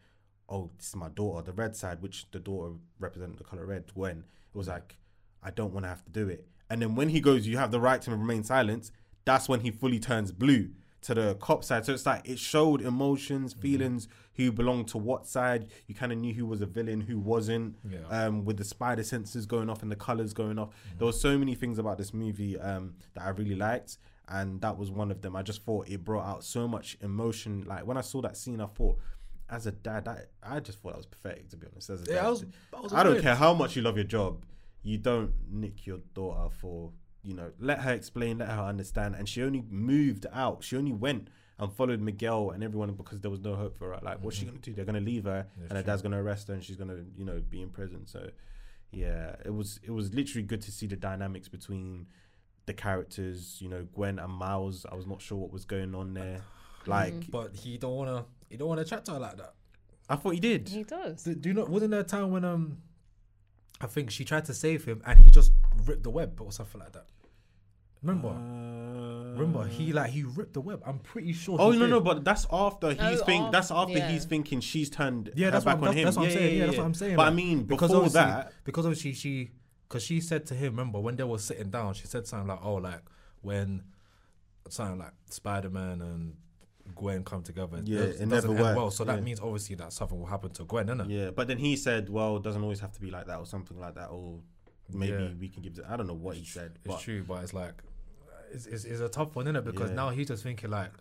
oh, this is my daughter. The red side, which the daughter represented the color red, when it was like, I don't want to have to do it. And then when he goes, you have the right to remain silent. That's when he fully turns blue to the cop side. So it's like it showed emotions, Mm-hmm. feelings, who belonged to what side. You kind of knew who was a villain, who wasn't. Yeah. Um, with the spider senses going off and the colors going off, there were so many things about this movie um, that I really liked, and that was one of them. I just thought it brought out so much emotion. Like when I saw that scene, I thought, as a dad, I, I just thought that was pathetic. To be honest, as a Yeah, dad, I was- I was I don't care how much you love your job, you don't nick your daughter for you know. Let her explain, let her understand, and she only moved out. She only went and followed Miguel and everyone because there was no hope for her. Like, what's she mm-hmm. gonna do? They're gonna leave her, and her dad's gonna arrest her, and she's gonna you know be in prison. So, yeah, it was it was literally good to see the dynamics between the characters. You know, Gwen and Miles. I was not sure what was going on there. Like, But he don't wanna. He don't wanna chat to her like that. I thought he did. he does. Do, do you know? Wasn't there a time when um, I think she tried to save him and he just ripped the web or something like that. Remember? Remember? He like he ripped the web. I'm pretty sure. Oh he no did. no, but that's after he's Oh, think af- that's after yeah. he's thinking she's turned Yeah, her that's back what, on that's, him. that's what I'm saying. Yeah, yeah, that's what I'm saying. But I mean, because before obviously, that, because obviously she, because she said to him, remember when they were sitting down, she said something like, "Oh, like when something like Spider Man and Gwen come together, Yeah, it, it doesn't never worked, well. So that yeah. means obviously that something will happen to Gwen, innit? yeah. But then he said, "Well, it doesn't always have to be like that, or something like that, or maybe Yeah. we can give." It. I don't know what he said, It's but true, but it's like it's, it's, it's a tough one, innit? Because Yeah. now he's just thinking like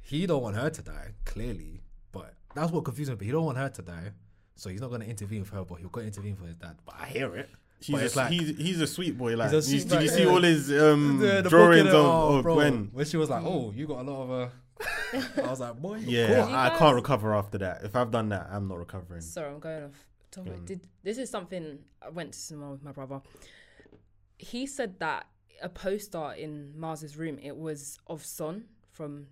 he don't want her to die, clearly, but that's what confused me. But he don't want her to die, so he's not going to intervene for her, but he'll go intervene for his dad. But I hear it. he's a, like- he's he's a sweet boy. Like, a you- sweet did you see yeah. all his um, The- the drawings in of, oh, of Gwen? When she was like, "Oh, you got a lot of uh I was like, "Boy, Yeah, cool. you I guys- can't recover after that. If I've done that, I'm not recovering. Sorry, I'm going off topic. Go on. Did this is something I went to cinema with my brother. He said that a poster in Miles's room it was of Son from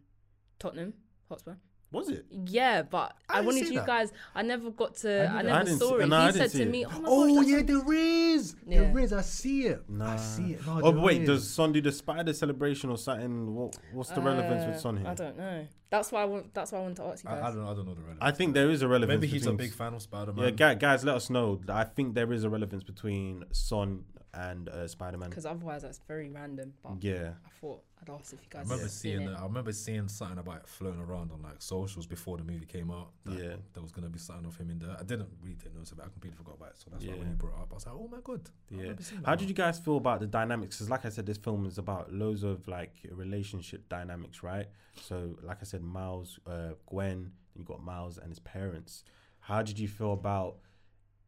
Tottenham Hotspur. Was it? Yeah, but I I, wanted you that. guys. I never got to. I I, didn't- I never saw see- it. no, he said to it. me, "Oh my Oh gosh, yeah, that's there is. Yeah. There is. I see it. I see it. No, Oh, but wait, is. does Son do the spider celebration or something? What what's the relevance with Uh, Son here? I don't know. That's why I want. That's why I wanted to ask you guys. I don't. I don't know the relevance. I think there is a relevance. Maybe he's a big fan of Spider Man. Yeah, guys, guys, let us know. I think there is a relevance between Son and uh, Spider Man. Because otherwise, that's very random. But Yeah, I thought I'd ask if you guys. I guys. remember seeing. it. I remember seeing something about it floating around on like socials before the movie came out. That Yeah. there was gonna be something of him in there. I didn't really didn't notice it, I completely forgot about it. So that's why when you brought it up, I was like, oh my god. Yeah. remember seeing that How did you guys feel about the dynamics? Because, like I said, this film is about loads of like relationship dynamics, right? So, like I said, Miles, uh, Gwen, you got Miles and his parents. How did you feel about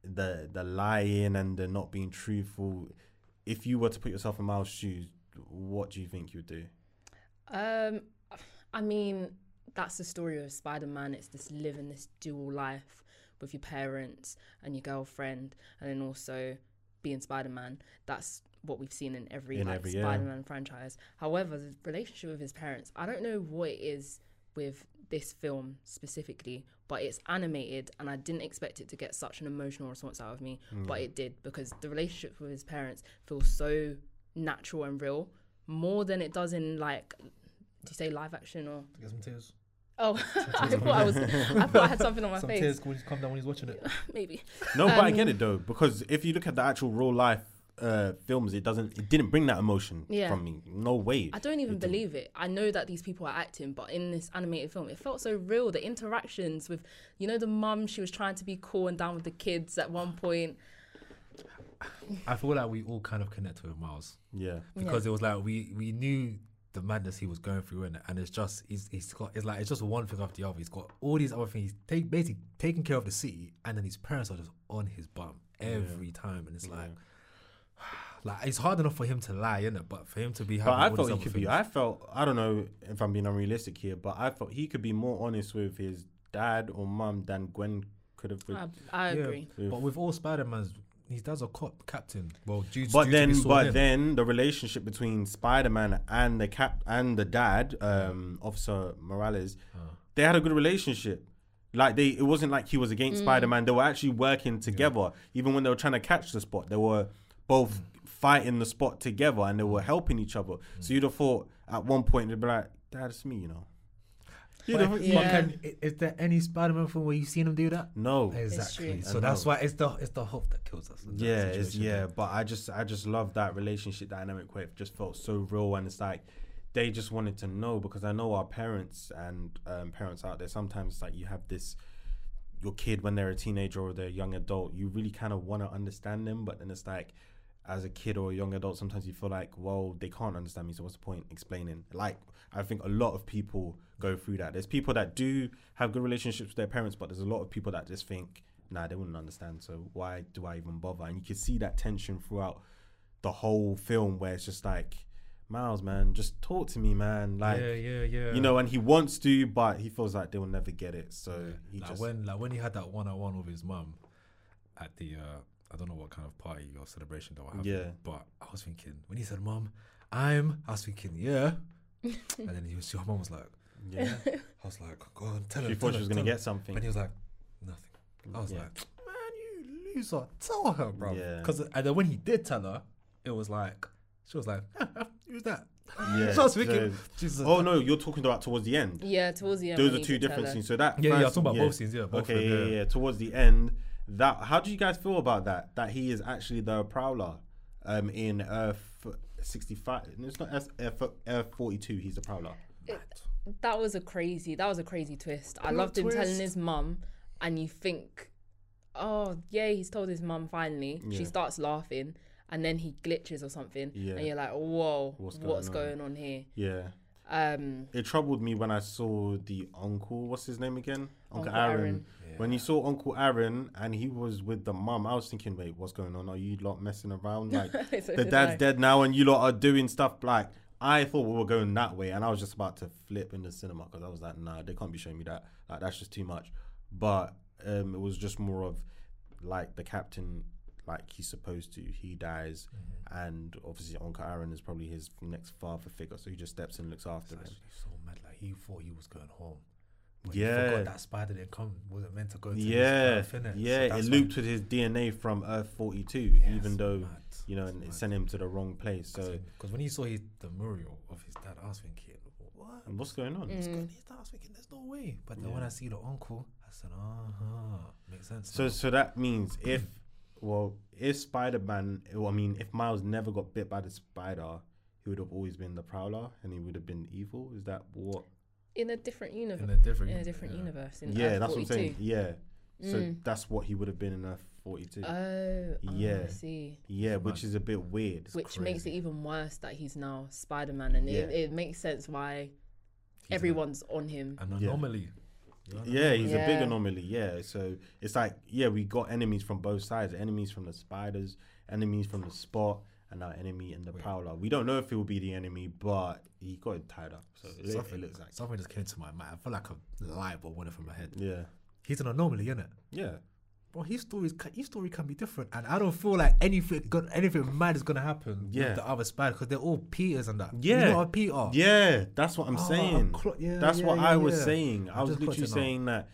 the the lying and the not being truthful? If you were to put yourself in Miles' shoes, what do you think you would do? Um, I mean, that's the story of Spider Man. It's this living this dual life with your parents and your girlfriend, and then also being Spider Man. That's what we've seen in every In like every. Spider Man franchise. However, the relationship with his parents, I don't know what it is with this film specifically, but it's animated, and I didn't expect it to get such an emotional response out of me, Hmm. but it did because the relationship with his parents feels so natural and real, more than it does in like, do you say live action or? Get some tears. Oh, I thought I was. I thought I had something on my Some face. tears when he's come down when he's watching it. Maybe. No, but I Um, get it though because if you look at the actual real life uh, films, it doesn't, it didn't bring that emotion Yeah. from me. No way. I don't even It didn't. believe it. I know that these people are acting, but in this animated film, it felt so real. The interactions with, you know, the mum, she was trying to be cool and down with the kids at one point. I feel like we all kind of connect with Miles Yeah, because it was like we we knew the madness he was going through in it, and it's just he's he's got it's like it's just one thing after the other. He's got all these other things. He's take basically taking care of the city, and then his parents are just on his bum every time, and it's like. Like it's hard enough for him to lie, isn't it? But for him to be but I all felt he other could be. I felt I don't know if I'm being unrealistic here, but I felt he could be more honest with his dad or mum than Gwen could have. With, I, I Yeah, agree. But with all Spider Man's, his dad's a cop captain. Well, due, but due then, to be but in. then the relationship between Spider Man and the cap and the dad, um, Officer Morales, Oh. they had a good relationship. Like they, it wasn't like he was against mm. Spider Man. They were actually working together. Even when they were trying to catch the spot, they were both mm. Fighting the spot together and they were helping each other. So you'd have thought at one point they'd be like, "Dad, it's me," you know. You'd But, have- Yeah. can, i- is there any Spider-Man film where you've seen him do that? no. Exactly. So that's why it's the it's the hope that kills us. Yeah, it's yeah, but I just I just love that relationship dynamic where it just felt so real and it's like they just wanted to know because I know our parents and um, parents out there sometimes it's like you have this your kid when they're a teenager or they're a young adult you really kind of want to understand them but then it's like as a kid or a young adult sometimes you feel like well they can't understand me so what's the point explaining like I think a lot of people go through that there's people that do have good relationships with their parents but there's a lot of people that just think nah they wouldn't understand so why do I even bother and you can see that tension throughout the whole film where it's just like Miles man just talk to me man like yeah, yeah, yeah. you know and he wants to but he feels like they'll never get it so Yeah. he like just when like when he had that one on one with his mum at the uh I don't know what kind of party or celebration they were having. Yeah. But I was thinking when he said, "Mom, I'm," I was thinking, "Yeah," and then he was, your mom was like, yeah I was like, "Go on, tell her." she him." thought tell she was gonna get something And he was like, "Nothing." I was Yeah. like, "Man, you loser! Tell her, bro." Yeah. Because uh, and then when he did tell her, it was like she was like, "Who's that?" Yeah, so I was thinking, so- oh no you're talking about towards the end Yeah, towards the end. those are two different scenes so that yeah, yeah, I'm talking about both scenes. Yeah, both okay them, yeah, yeah towards the end that how do you guys feel about that that he is actually the prowler um in earth 65 no, it's not earth, earth, earth 42 he's the prowler That was a crazy. That was a crazy twist. I Plot loved him telling his mum, and you think, oh yeah, he's told his mum finally. Yeah. She starts laughing, and then he glitches or something, Yeah. and you're like, whoa, What's what's, going going, on? on? here? yeah Um, it troubled me when I saw the uncle. What's his name again? Uncle, Uncle Aaron. Aaron. When you saw Uncle Aaron and he was with the mum, I was thinking, wait, what's going on? Are you lot messing around? Like So the dad's I. dead now, and you lot are doing stuff like. I thought we were going that way, and I was just about to flip in the cinema because I was like, nah, they can't be showing me that. Like that's just too much. But um, it was just more of like the captain, like he's supposed to. He dies, Mm-hmm. and obviously Uncle Aaron is probably his next father figure, so he just steps in and looks after It's him. so mad. Like he thought he was going home. But Yeah. He forgot that spider didn't come. Wasn't meant to go to Yeah, his earth, innit? So yeah, it that's looped with his DNA from Earth 42, Yeah, even it's though mad. you know, It's and it sent him to the wrong place. So, because when he saw his, the memorial of his dad, I was thinking, what? what's going on? What's Mm. going on? I was thinking, there's no way. But then when I see the uncle, I said, uh huh, makes sense. So, now. so that means if Well, if Spider Man, well, I mean, if Miles never got bit by the spider, he would have always been the Prowler, and he would have been evil. Is that what? in a different universe. in a different, In a different yeah. universe. In yeah, Earth that's what I'm saying. Yeah, so Mm. that's what he would have been in Earth 42. Oh, oh, Yeah. I see. yeah, which is a bit weird. Which makes it even worse that he's now Spider Man, and it, Yeah. it makes sense why He's an- everyone's on him. an Yeah. Anomaly. You're an Yeah, he's a big anomaly. Yeah, so it's like yeah, we got enemies from both sides. Enemies from the spiders, enemies from the spot, and our enemy in the Wait. prowler. We don't know if he will be the enemy, but he got it tied up. So it, it something, looks like something just came to my mind. I feel like a light bulb went off in my head. yeah, He's an anomaly, isn't it? yeah. Bro, his ca- his story can be different, and I don't feel like anything, anything mad is gonna happen. Yeah. with the other spider because they're all Peters and that. Yeah. you know Peter. Yeah, that's what I'm Oh, saying. clo- yeah, that's yeah, what yeah, I was saying. I I was literally saying that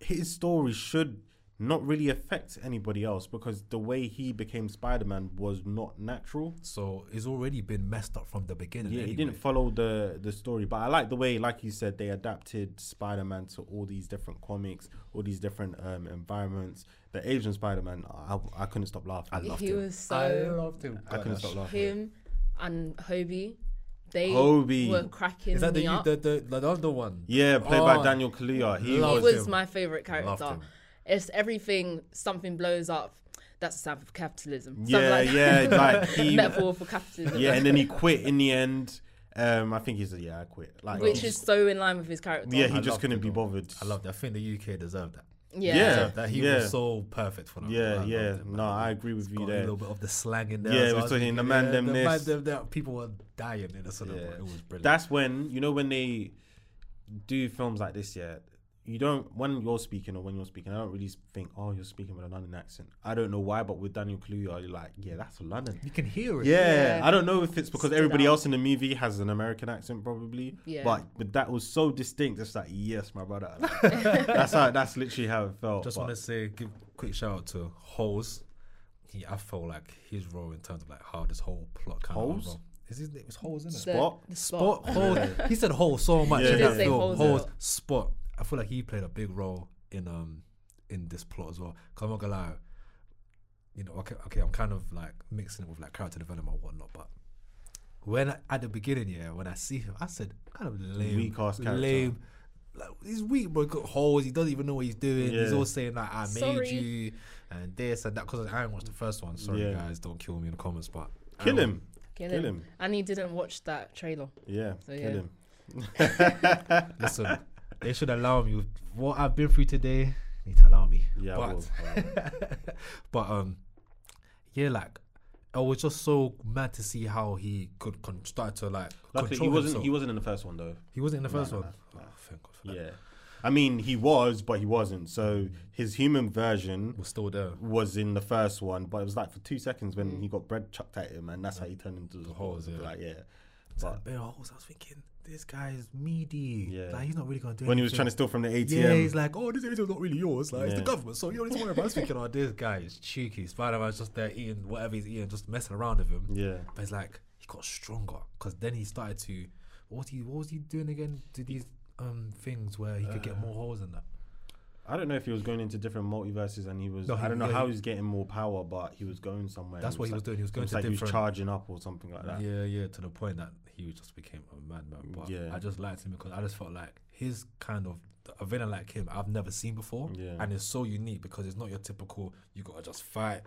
his story should not really affect anybody else because the way he became Spider-Man was not natural. So it's already been messed up from the beginning. Yeah, he didn't follow the the story, but I like the way, like you said, they adapted Spider-Man to all these different comics, all these different um, environments. The Asian Spider-Man, I, I couldn't stop laughing. I loved he him. was I loved him. I couldn't stop laughing. him and Hobie. They Hobie. were cracking Is that me the, up. the the the other one? Yeah, played by Oh, Daniel Kaluuya. He he was, was him. my favorite character. It's everything. Something blows up. That's the sound of capitalism. Something yeah, like yeah, that. like he, metaphor for capitalism. yeah, and then he quit in the end. Um, I think he said, "Yeah, I quit." Like, which is so in line with his character. yeah, I he just couldn't be bothered. I love that. I think the UK deserved that. Yeah. Yeah. Deserved that he yeah. was so perfect for that. Yeah, I yeah. him, No. I agree with It's you got a little bit of the slang in there. Yeah, as we're well. talking the man them the this. Man them that. People were dying in the cinema. Yeah. It was brilliant. That's when you know when they do films like this. Yeah, you don't when you're speaking or when you're speaking. I don't really think, oh, you're speaking with a London accent. I don't know why, but with Daniel Kaluuya, you're like, yeah, that's London. you can hear it. Yeah, Yeah. I don't know if it's because Stood everybody out. else in the movie has an American accent, probably. Yeah. But but that was so distinct. It's like, yes, my brother. Like, that's how. That's literally how it felt. Just want to say, give quick shout out to Holes. He, I felt like his role in terms of like how this whole plot kind Holes? of unrolled. Is his name? Was Holes, isn't it? The- Spot? the Spot, Holes. he said Holes so much Yeah, in he that did say. Holes Holes. Spot. I feel like he played a big role in um in this plot as well. Cause I'm not gonna lie, you know, okay, okay, I'm kind of like mixing it with like character development and whatnot, but when I, at the beginning, yeah, when I see him, I said, kind of lame, Weak ass character. lame. Like, he's weak, bro. He's got holes. He doesn't even know what he's doing. He's Yeah. all saying like, "I made you," and this and that. Because I didn't watch the first one. Sorry, Yeah. guys, don't kill me in the comments. But kill him. Kill, Kill him. him. And he didn't watch that trailer. Yeah, So, kill yeah. him. Listen, they should allow me what I've been through today. Need to allow me. Yeah, but, will, but um, yeah, like I was just so mad to see how he could con- start to like Luckily, control he wasn't. himself. He wasn't in the first one though. He wasn't in the first no, one. no, no. Oh, thank God for that. Yeah, I mean, he was, but he wasn't. So his human version Was still there. was in the first one, but it was like for two seconds when he got bread chucked at him, and that's how he turned into the holes, yeah. Like yeah, but bare holes. I was thinking, this guy is meaty. Yeah. Like he's not really gonna do anything. when he was trying to steal from the ATM, Yeah, he's like, oh, this ATM's not really yours. Like, it's the government, so you don't need to worry about. it." I was thinking, oh, this guy is cheeky. Spider Man's just there eating whatever he's eating, just messing around with him. yeah, But it's like he got stronger because then he started to. What was he? What was he doing again? To these um things where he could get Uh, more holes in that. I don't know if he was going into different multiverses and he was. No, he- I don't know yeah, how he's getting more power, but he was going somewhere. That's what he was like- doing. He was going to like he was charging up or something like that. Yeah, yeah, to the point that he just became a madman. But Yeah. I just liked him because I just felt like his kind of a villain like him I've never seen before, Yeah. and it's so unique because it's not your typical. You gotta just fight.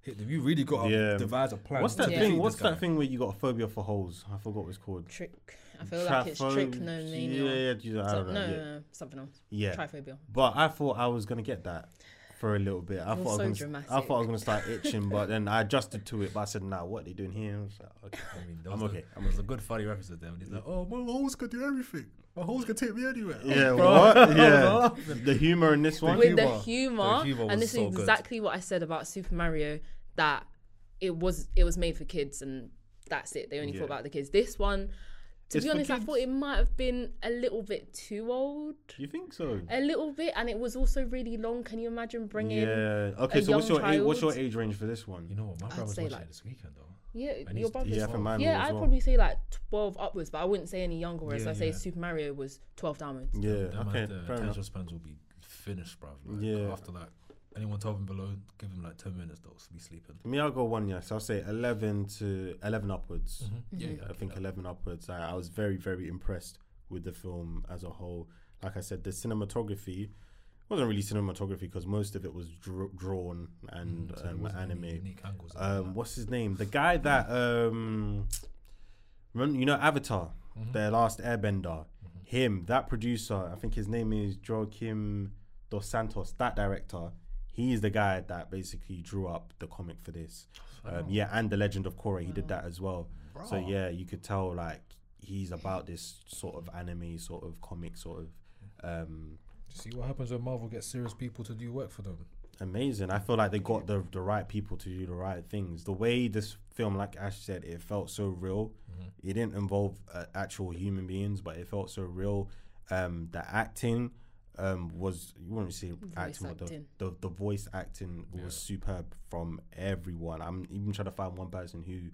Hit. You really got to Yeah. devise a plan. What's that Yeah. thing? What's that thing where you got a phobia for holes? I forgot what it's called. Trick. I feel like it's trick, no Yeah, yeah, yeah, I So- don't no, know. no, yeah. no, something else. yeah. Trypophobia. But I thought I was gonna get that for a little bit. I You're thought I, so was gonna, I thought I was gonna start itching, but then I adjusted to it. But I said, "Nah, what they doing here?" I was like, okay. I mean, there I'm was a- okay, I'm There was a good funny reference there. When he's like, "Oh, my holes can do everything. My holes can take me anywhere." Yeah, Bro, what? Yeah, the humor in this one. With the humor- humor, the humor and this so is good. exactly what I said about Super Mario that it was it was made for kids and that's it. They only Yeah. thought about the kids. This one, to It's be for honest, I thought it might have been a little bit too old. You think so? A little bit, and it was also really long. Can you imagine bringing? Yeah. Okay. a So what's young your age, what's your age range for this one? You know what? My I'd brother's say, watching like- it this weekend though. Yeah, And your brother's. Yeah, Yeah, for mine yeah I'd well. probably say like twelve upwards, but I wouldn't say any younger. Whereas Yeah, I say. Super Mario was twelve downwards. Yeah. That Okay. man's, uh, Fair enough. attention spans will be finished, bruv. Like, Yeah. After that, Anyone 12 and below, give him like 10 minutes, they'll be sleeping. Me, I'll go one yes. I'll say eleven to eleven upwards. Yeah, Mhm. yeah, I think yeah. 11 upwards. I, I was very, very impressed with the film as a whole. Like I said, the cinematography wasn't really cinematography because most of it was dr- drawn and Mm, so um, wasn't any anime. unique angles and Um, what's his name? The guy that um, remember you know Avatar, Mhm. the last Airbender. Mhm. Him, that producer. I think his name is Joaquim dos Santos. That director. He's the guy that basically drew up the comic for this. Um, yeah, and the Legend of Korra. He did that as well. So yeah, you could tell like he's about this sort of anime, sort of comic, sort of um, See what happens when Marvel gets serious people to do work for them. amazing. I feel like they got the the right people to do the right things. The way this film, like Ash said, it felt so real. Mhm. It didn't involve uh, actual human beings, but it felt so real. Um, the acting um, was you wouldn't say Voice acting, but the, the the voice acting Yeah. was superb from everyone. I'm even trying to find one person who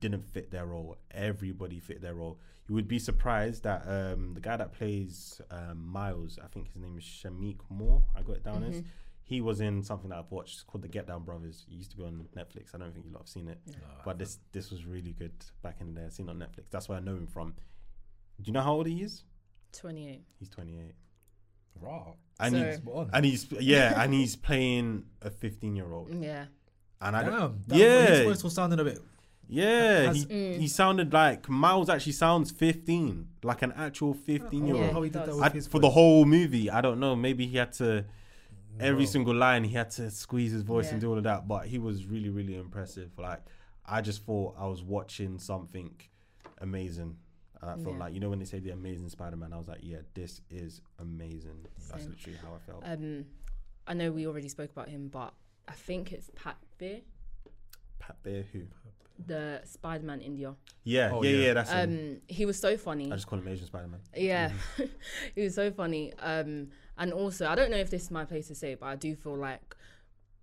didn't fit their role. Everybody fit their role. You would be surprised that um, the guy that plays um, Miles, I think his name is Shameik Moore. I got it down as. Mhm. He was in something that I've watched it's called The Get Down Brothers. It used to be on Netflix. I don't think you lot have seen it, Nah, but this this was really good back in the day. I've seen on Netflix. That's where I know him from. Do you know how old he is? 28. He's 28. Raw. And So- he's Spot on. and he's yeah, and he's playing a 15 year old. Yeah. And I don't, Damn. That, yeah. His voice was sounding a bit. yeah, Has- he, Mm. he sounded like Miles actually sounds 15, like an actual 15 year I don't know old. how he he did that does. with I, his for the voice. whole movie, I don't know. Maybe he had to every Bro. single line he had to squeeze his voice and Yeah. do all of that. But he was really, really impressive. Like I just thought I was watching something amazing. And I felt Yeah. like you know when they say the amazing Spider-Man, I was like, yeah, this is amazing. That's Same. literally how I felt. Um, I know we already spoke about him, but I think it's Pat Beer, Pat Bear, who? the Spider Man India. Yeah, Oh, yeah, yeah, yeah. That's him. Um, he was so funny. I just call him Asian Spider-Man. Yeah, he was so funny. Um, and also, I don't know if this is my place to say, but I do feel like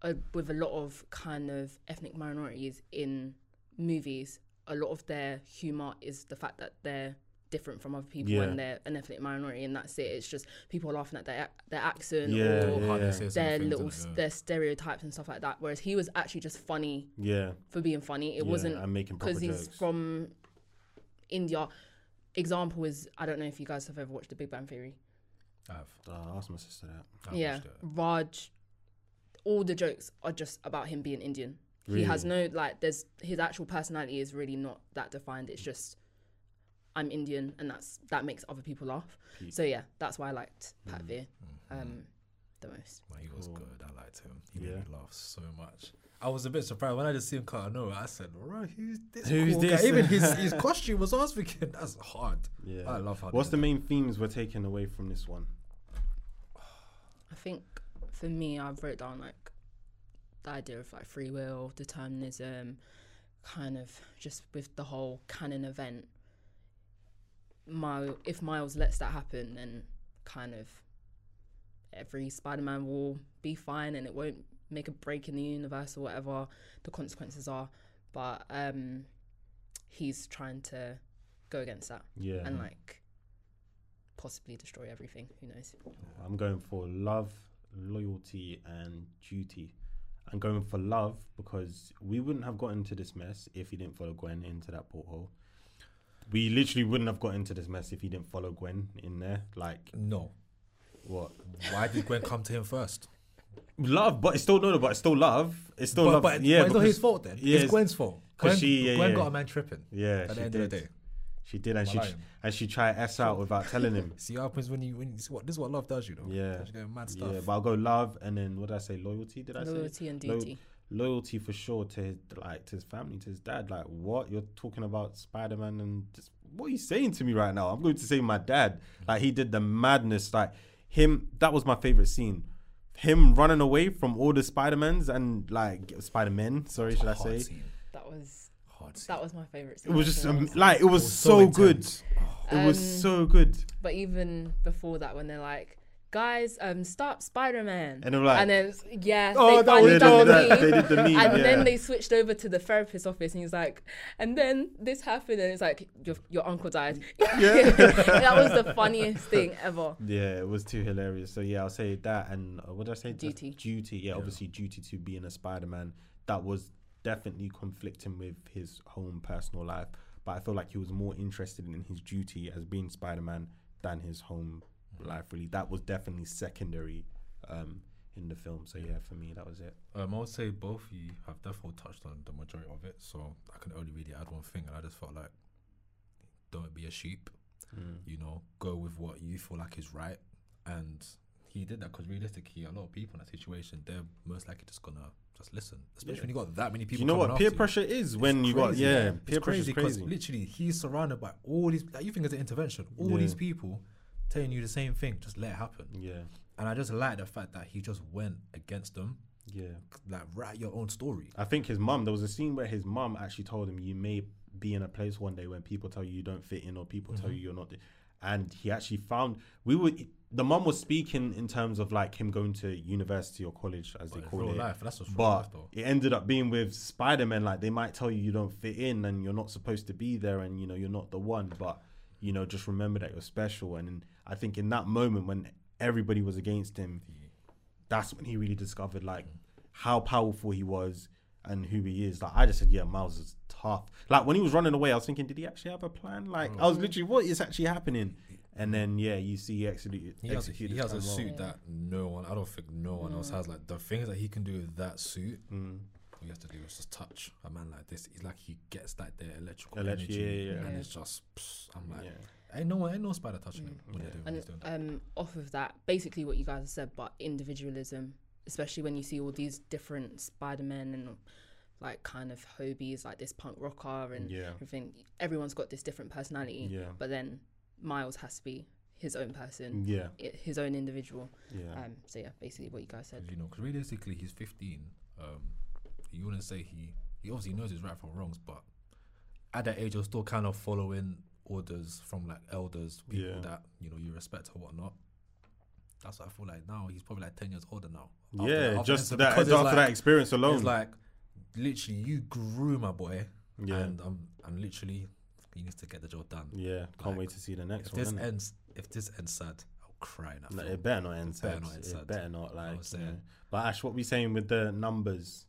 uh, with a lot of kind of ethnic minorities in movies, a lot of their humor is the fact that they're different from other people Yeah. and they're an ethnic minority, and that's it. It's just people laughing at their their accent Yeah, or yeah. How they say their certain little innit? Yeah. their stereotypes and stuff like that. Whereas he was actually just funny Yeah, for being funny. It yeah, wasn't I'm making proper because he's jokes. from India. Example is I don't know if you guys have ever watched The Big Bang Theory. I've, Uh, ask my sister that. I've yeah. Raj. All the jokes are just about him being Indian. He has no like. There's his actual personality is really not that defined. It's just I'm Indian, and that's that makes other people laugh. Peak. So yeah, that's why I liked Pat Mm. Veer um, the most. Man, he was Cool. good. I liked him. He Yeah. made me laugh so much. I was a bit surprised when I just see him cut. I know. I said, "Right, who's this? Who's cool this?" Guy? Even his, his costume was. I was thinking that's hard. Yeah. I love how. What's the did main themes we're taking away from this one? I think for me, I've wrote down like the idea of like free will, determinism, kind of just with the whole canon event. Mile, if Miles lets that happen, then kind of every Spider-Man will be fine, and it won't make a break in the universe or whatever the consequences are. But um, he's trying to go against that Yeah. and like possibly destroy everything. Who knows? I'm going for love, loyalty, and duty. I'm going for love because we wouldn't have gotten into this mess if he didn't follow Gwen into that porthole. We literally wouldn't have got into this mess if he didn't follow Gwen in there. Like No. what? Why did Gwen come to him first? Love, but it's still no, no, but it's still love. It's still but, love. but, yeah, but it's not his fault then. yeah, it's it's- Gwen's fault. Gwen, she- yeah, Gwen yeah. got a man tripping. Yeah, At the end did. of the day, She did, and she Malayan. and she tried s out without telling him. See what happens when you when you, see what this is what love does, you know. Yeah. She going mad stuff. Yeah, but I'll go love, and then what did I say? Loyalty? Did I say? Loyalty and Lo- duty. loyalty for sure to his like to his family, to his dad. Like, what you're talking about Spider Man and just, what are you saying to me right now? I'm going to say my dad. Like he did the madness. Like him. That was my favorite scene. Him running away from all the Spider Mans and like Spider Men. Sorry, should I say? scene. That was Hard scene. that was my favorite. It was just um, like it was, so, good. intense. It was Um, so good. But even before that, when they're like, guys, um, stop Spider Man. And they're like, and then yeah, Oh, they that finally done they that. They did the meme, and then they switched over to the therapist's office, and he's like, and then this happened, and it's like your your uncle died. Yeah. that was the funniest thing ever. Yeah, it was too hilarious. So yeah, I'll say that. And uh, what did I say? Just Duty. Duty. Yeah, obviously duty to being a Spider-Man. That was definitely conflicting with his home personal life. But I feel like he was more interested in his duty as being Spider-Man than his home life. Really, that was definitely secondary um, in the film. So yeah, for me, that was it. Um, I would say both of you have definitely touched on the majority of it, so I can only really add one thing, and I just felt like don't be a sheep. Mm. You know, go with what you feel like is right, and he did that because realistically, a lot of people in that situation, they're most likely just gonna just listen, especially Yeah. when you got that many people. you know what peer after you. pressure is when It's you got yeah, peer pressure is crazy because literally he's surrounded by all these. Like, you think it's an intervention? All Yeah. these people telling you the same thing. Just let it happen. Yeah, And I just like the fact that he just went against them. yeah. Like write your own story. I think his mum. There was a scene where his mum actually told him, "You may be in a place one day when people tell you you don't fit in, or people mm-hmm. tell you you're not." th-" And he actually found we were. The mum was speaking in terms of like him going to university or college, as But they call it. life, that's just real But life though. it ended up being with Spider Man. Like they might tell you you don't fit in and you're not supposed to be there, and you know you're not the one. But you know just remember that you're special. And I think in that moment when everybody was against him, that's when he really discovered like how powerful he was and who he is. Like I just said, yeah, Miles is tough. Like when he was running away, I was thinking, did he actually have a plan? Like I was literally, what is actually happening? And then yeah, you see he executed. He has, a, executed he has a suit well. that no one, I don't think no one else has. Like the things that he can do with that suit, Mm. all he has to do is just touch a man like this. He's like he gets like the electrical Elect- energy, yeah, yeah, and yeah. it's just. pss, I'm like, Yeah. ain't no one, ain't no spider touching him when Yeah. they're doing And doing. um, off of that, basically what you guys have said, but individualism, especially when you see all these different Spider Men and like kind of Hobies, like this punk rocker and Yeah. everything. Everyone's got this different personality, Yeah. but then Miles has to be his own person, Yeah. his own individual. Yeah. Um, so yeah, basically what you guys said. you know, because realistically, he's 15. Um, you wouldn't say he he obviously knows his right from wrongs, but at that age, you're still kind of following orders from like elders, people Yeah. that you know you respect or whatnot. That's what I feel like now. He's probably like 10 years older now. After- yeah, after just incident, that because after it's that experience alone. It's like literally you grew my boy, yeah, and I'm literally he needs to get the job done. yeah. Can't like, wait to see the next one. If one. this ends, if this ends sad, I'll cry in that Like, film. it better not end It better not end It sad. better not like. you know. saying. But Ash, what we saying with the numbers?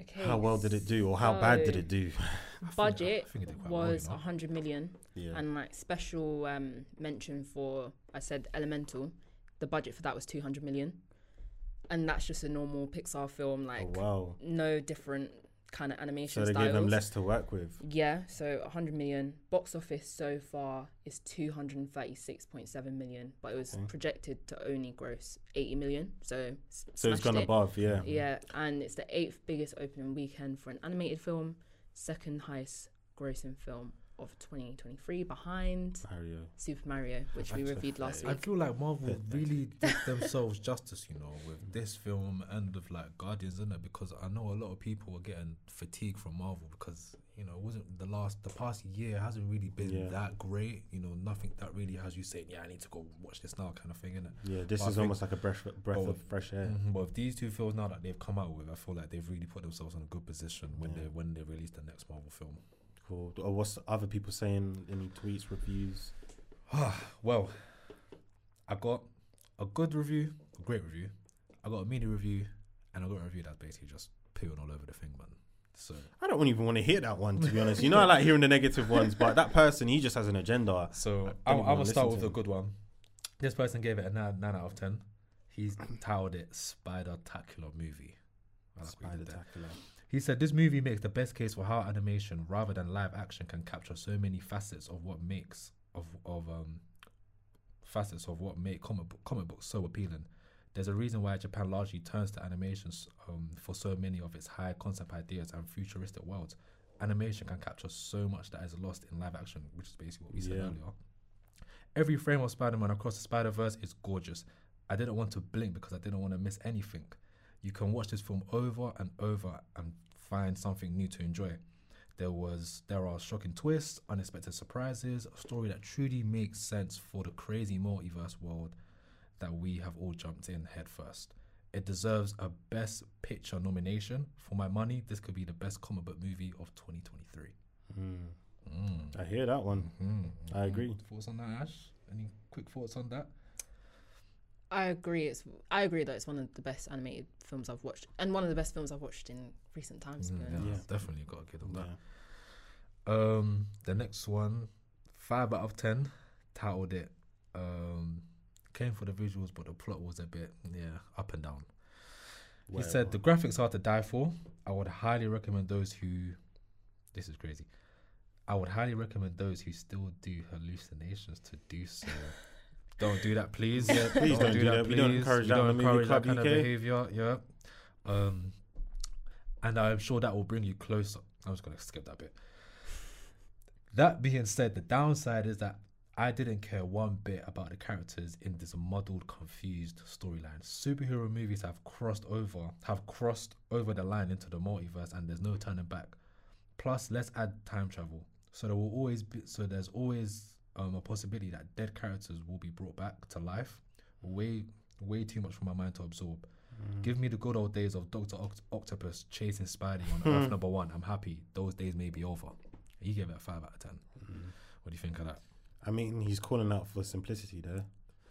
Okay, How well did it do, or how bad did it do? Budget I think it did well, you was know? 100 million. Yeah, and like special um mention for I said Elemental, the budget for that was 200 million, and that's just a normal Pixar film, oh, like oh wow. no different kind of animation So they styles. gave them less to work with. Yeah, so 100 million. Box office so far is 236.7 million, but it was Okay. projected to only gross 80 million. So So it's gone it. above, yeah. Yeah, and it's the eighth biggest opening weekend for an animated film, second highest grossing film of 2023 behind Mario. Super Mario, which we reviewed last fair- I feel like Marvel really did themselves justice, you know, with this film and with like Guardians in it, because I know a lot of people were getting fatigued from Marvel because you know it wasn't the last the past year hasn't really been Yeah. that great. You know, nothing that really has you saying, yeah, I need to go watch this now, kind of thing, innit? Yeah, this But I is think- almost like a breath, breath Oh, of fresh air. Mhm, But with these two films now that they've come out with, I feel like they've really put themselves in a good position when Yeah. they when they release the next Marvel film. Or what's other people saying? Any tweets, reviews? Ah, well, I got a good review, a great review. I got a media review, and I got a review that's basically just peeing all over the thing, man. So, I don't even want to hear that one, to be honest. You know, I like hearing the negative ones, but that person, he just has an agenda. so I'm, even I'm wanna gonna start with a good one. This person gave it a nine, nine out of ten. He's titled it Spider-Tacular movie. What he did there. Spider-tacular. He said this movie makes the best case for how animation, rather than live action, can capture so many facets of what makes of of um facets of what make comic book, comic books so appealing. There's a reason why Japan largely turns to animations um, for so many of its high concept ideas and futuristic worlds. Animation can capture so much that is lost in live action, which is basically what we said Yeah. earlier. Every frame of Spider-Man across the Spider-Verse is gorgeous. I didn't want to blink because I didn't want to miss anything. You can watch this film over and over and find something new to enjoy. There was there are shocking twists, unexpected surprises, a story that truly makes sense for the crazy multiverse world that we have all jumped in headfirst. It deserves a Best Picture nomination. For my money, this could be the best comic book movie of 2023. Mm. Mm. I hear that one. Mhm. I agree. Thoughts on that, Ash? Any quick thoughts on that? I agree. It's I agree that it's one of the best animated films I've watched, and one of the best films I've watched in recent times. Mm, yeah, Yeah. definitely got to give them that. Yeah. Um, the next one, five out of ten, titled it. Um, came for the visuals, but the plot was a bit, yeah, up and down. He said the graphics are to die for. I would highly recommend those who. This is crazy. I would highly recommend those who still do hallucinations to do so. don't do that, please. Yeah, please don't do that. We don't encourage We that don't encourage that kind of behavior. Yeah. Um, and I'm sure that will bring you closer. I was gonna skip that bit. That being said, the downside is that I didn't care one bit about the characters in this muddled, confused storyline. Superhero movies have crossed over, have crossed over the line into the multiverse, and there's no turning back. Plus, let's add time travel. So there will always be, so there's always um, a possibility that dead characters will be brought back to life. Way, way too much for my mind to absorb. Mm. Give me the good old days of Doctor Oct- Octopus chasing Spidey on Earth number one. I'm happy. Those days may be over. You gave it a five out of ten. Mm. What do you think of that? I mean, he's calling out for simplicity there.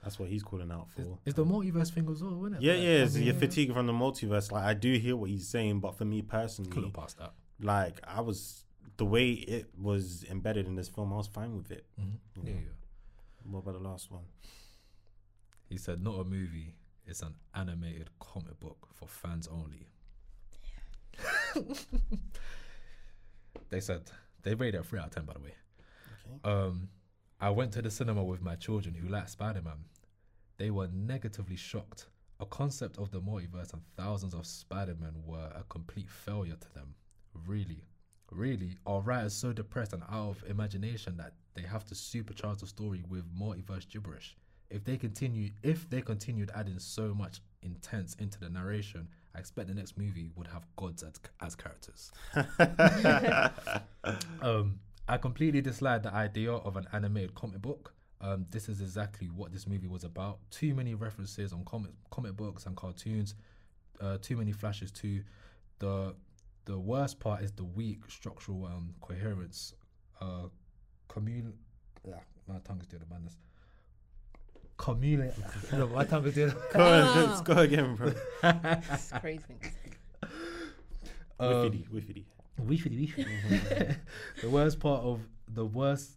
That's what he's calling out Is, for. is the multiverse thing as well, isn't it? Yeah, Like, yeah, I it's your mean, fatigue from the multiverse. Like, I do hear what he's saying, but for me personally, Could personally, have passed that. like, I was the way it was embedded in this film, I was fine with it. hmm Yeah. Yeah, yeah. What about the last one? He said, not a movie. It's an animated comic book for fans only. they said they rated it three out of ten, by the way. Okay. Um, I went to the cinema with my children who like Spider Man. They were negatively shocked. A concept of the multiverse and thousands of Spider Men were a complete failure to them. Really, really, are writers so depressed and out of imagination that they have to supercharge the story with multiverse gibberish? If they continue, if they continued adding so much intense into the narration, I expect the next movie would have gods as, as characters. Um, I completely dislike the idea of an animated comic book. Um, this is exactly what this movie was about. Too many references on comic comic books and cartoons. Uh, too many flashes to The the worst part is the weak structural um, coherence. Uh, commun. Yeah, my tongue is doing the madness. Commune. no, my tongue is doing. Go on, let's go again, bro. It's crazy. Um, Wiffity, wiffity. Weefity, weefity. the worst part of the worst.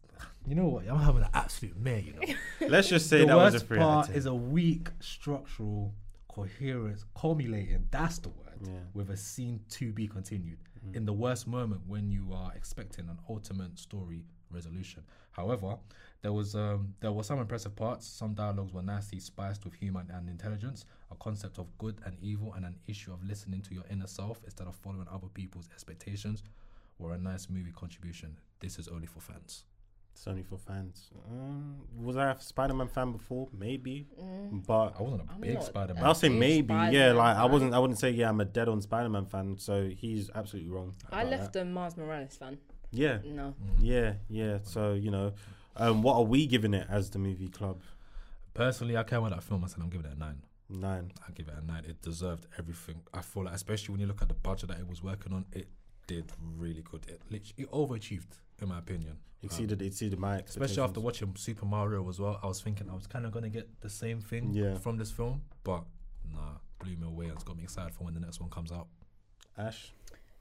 You know what? I'm having an absolute mare. You know. Let's just say the that was a worst three out of part is a weak structural coherence, culminating. That's the word. Yeah. With a scene to be continued Mm. in the worst moment when you are expecting an ultimate story resolution. However, there was um, there were some impressive parts. Some dialogues were nasty, spiced with humor and intelligence. A concept of good and evil, and an issue of listening to your inner self instead of following other people's expectations, were a nice movie contribution. This is only for fans. It's only for fans. Um, was I a Spider-Man fan before? Maybe, Mm. but I wasn't a I'm big not Spider-Man. a I'll say maybe. Yeah, Spider-Man like I wasn't. I wouldn't say yeah. I'm a dead-on Spider-Man fan. So he's absolutely wrong. I left that. a Miles Morales fan. Yeah, No. Mhm. yeah, yeah. So you know, um, what are we giving it as the movie club? Personally, I came out that film. I said I'm giving it a nine. Nine. I give it a nine. It deserved everything. I feel like, especially when you look at the budget that it was working on, it did really good. It literally it overachieved, in my opinion. Um, Exceeded exceeded my expectations. especially after watching Super Mario as well. I was thinking I was kind of gonna get the same thing Yeah. from this film, but nah, blew me away and it's got me excited for when the next one comes out. Ash.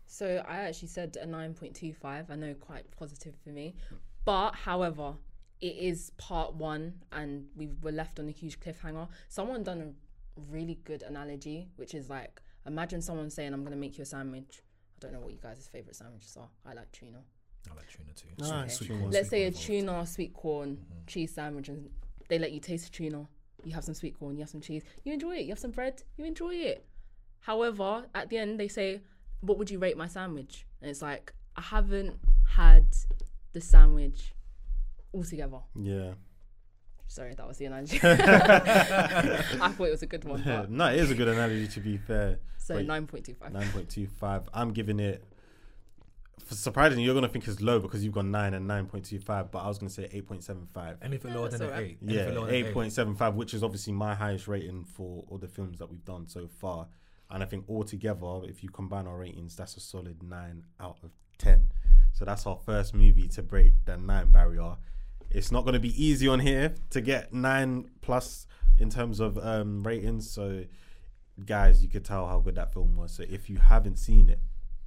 So I actually said a 9.25. I know quite positive for me. But however, it is part one and we were left on a huge cliffhanger. Someone done a really good analogy, which is like imagine someone saying, I'm going to make you a sandwich. I don't know what you guys' favorite sandwiches are. I like tuna. I like tuna too. Nice. Sweet- sweet corn, Let's sweet say a corn involved. tuna, sweet corn, Mhm. cheese sandwich, and they let you taste the tuna. You have some sweet corn, you have some cheese. You enjoy it. You have some bread. You enjoy it. However, at the end, they say, What would you rate my sandwich? And it's like, I haven't had the sandwich altogether. Yeah. Sorry, that was the analogy. I thought it was a good one. But, no, it is a good analogy to be fair. so 9.25. Nine point two five. I'm giving it for surprisingly, you're gonna think it's low because you've got nine and nine point two five, but I was gonna say eight point seven five. Anything Yeah, lower than an eight. Yeah, lower than an eight point seven five, which is obviously my highest rating for all the films that we've done so far. And I think altogether, if you combine our ratings, that's a solid nine out of ten. So that's our first movie to break the nine barrier. It's not going to be easy on here to get nine plus in terms of um, ratings. So, guys, you could tell how good that film was. So if you haven't seen it,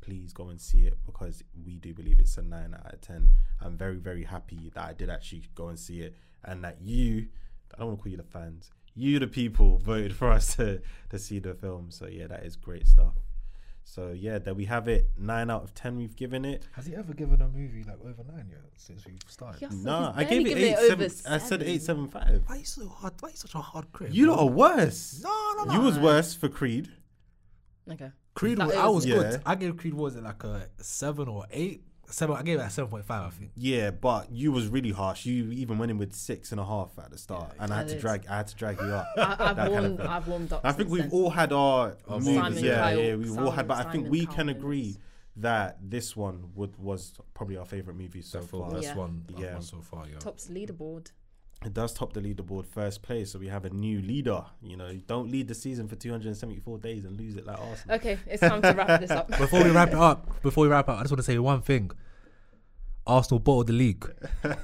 please go and see it because we do believe it's a nine out of ten. I'm very, very happy that I did actually go and see it and that you, I don't want to call you the fans, you, the people, voted for us to, to see the film. So yeah, that is great stuff. So yeah, there we have it. Nine out of ten we've given it. Has he ever given a movie like over nine yet since we started? Yes. No, I gave barely it eight it seven. over I said seven. eight seven five. Why are you so hard? Why are you such a hard critic? You bro? lot are worse. No, no, no. You was worse for Creed. Okay. Creed. That Was, is- I was Yeah. good. I gave Creed was it like a seven or eight? Seven. I gave it a seven point five. I think. Yeah, but you was really harsh. You even went in with six and a half at the start, Yeah, and I I had to did. drag. I had to drag you up. I, I've That kind of warmed. I've warmed up. I think we've then. all had our Oh, movies. Yeah, Cowell- yeah, we've all had. But I think Simon we can agree that this one would was probably our favorite movie so So far, far. best Yeah. one. Yeah. won so far. Yeah. tops leaderboard. It does top the leaderboard first place, so we have a new leader. You know, don't lead the season for 274 days and lose it like Arsenal. Okay, it's time to wrap this up. Before we wrap it up, before we wrap up, I just want to say one thing. Arsenal bottled the league.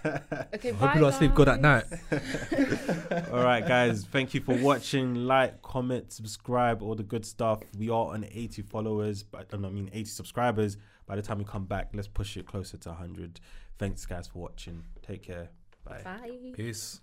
Okay, Hope bye. you lot sleep good at night. all right, guys. Thank you for watching. Like, comment, subscribe, all the good stuff. We are on 80 followers, but I don't I mean 80 subscribers. By the time we come back, let's push it closer to 100. Thanks, guys, for watching. Take care. Bye. Bye. Peace.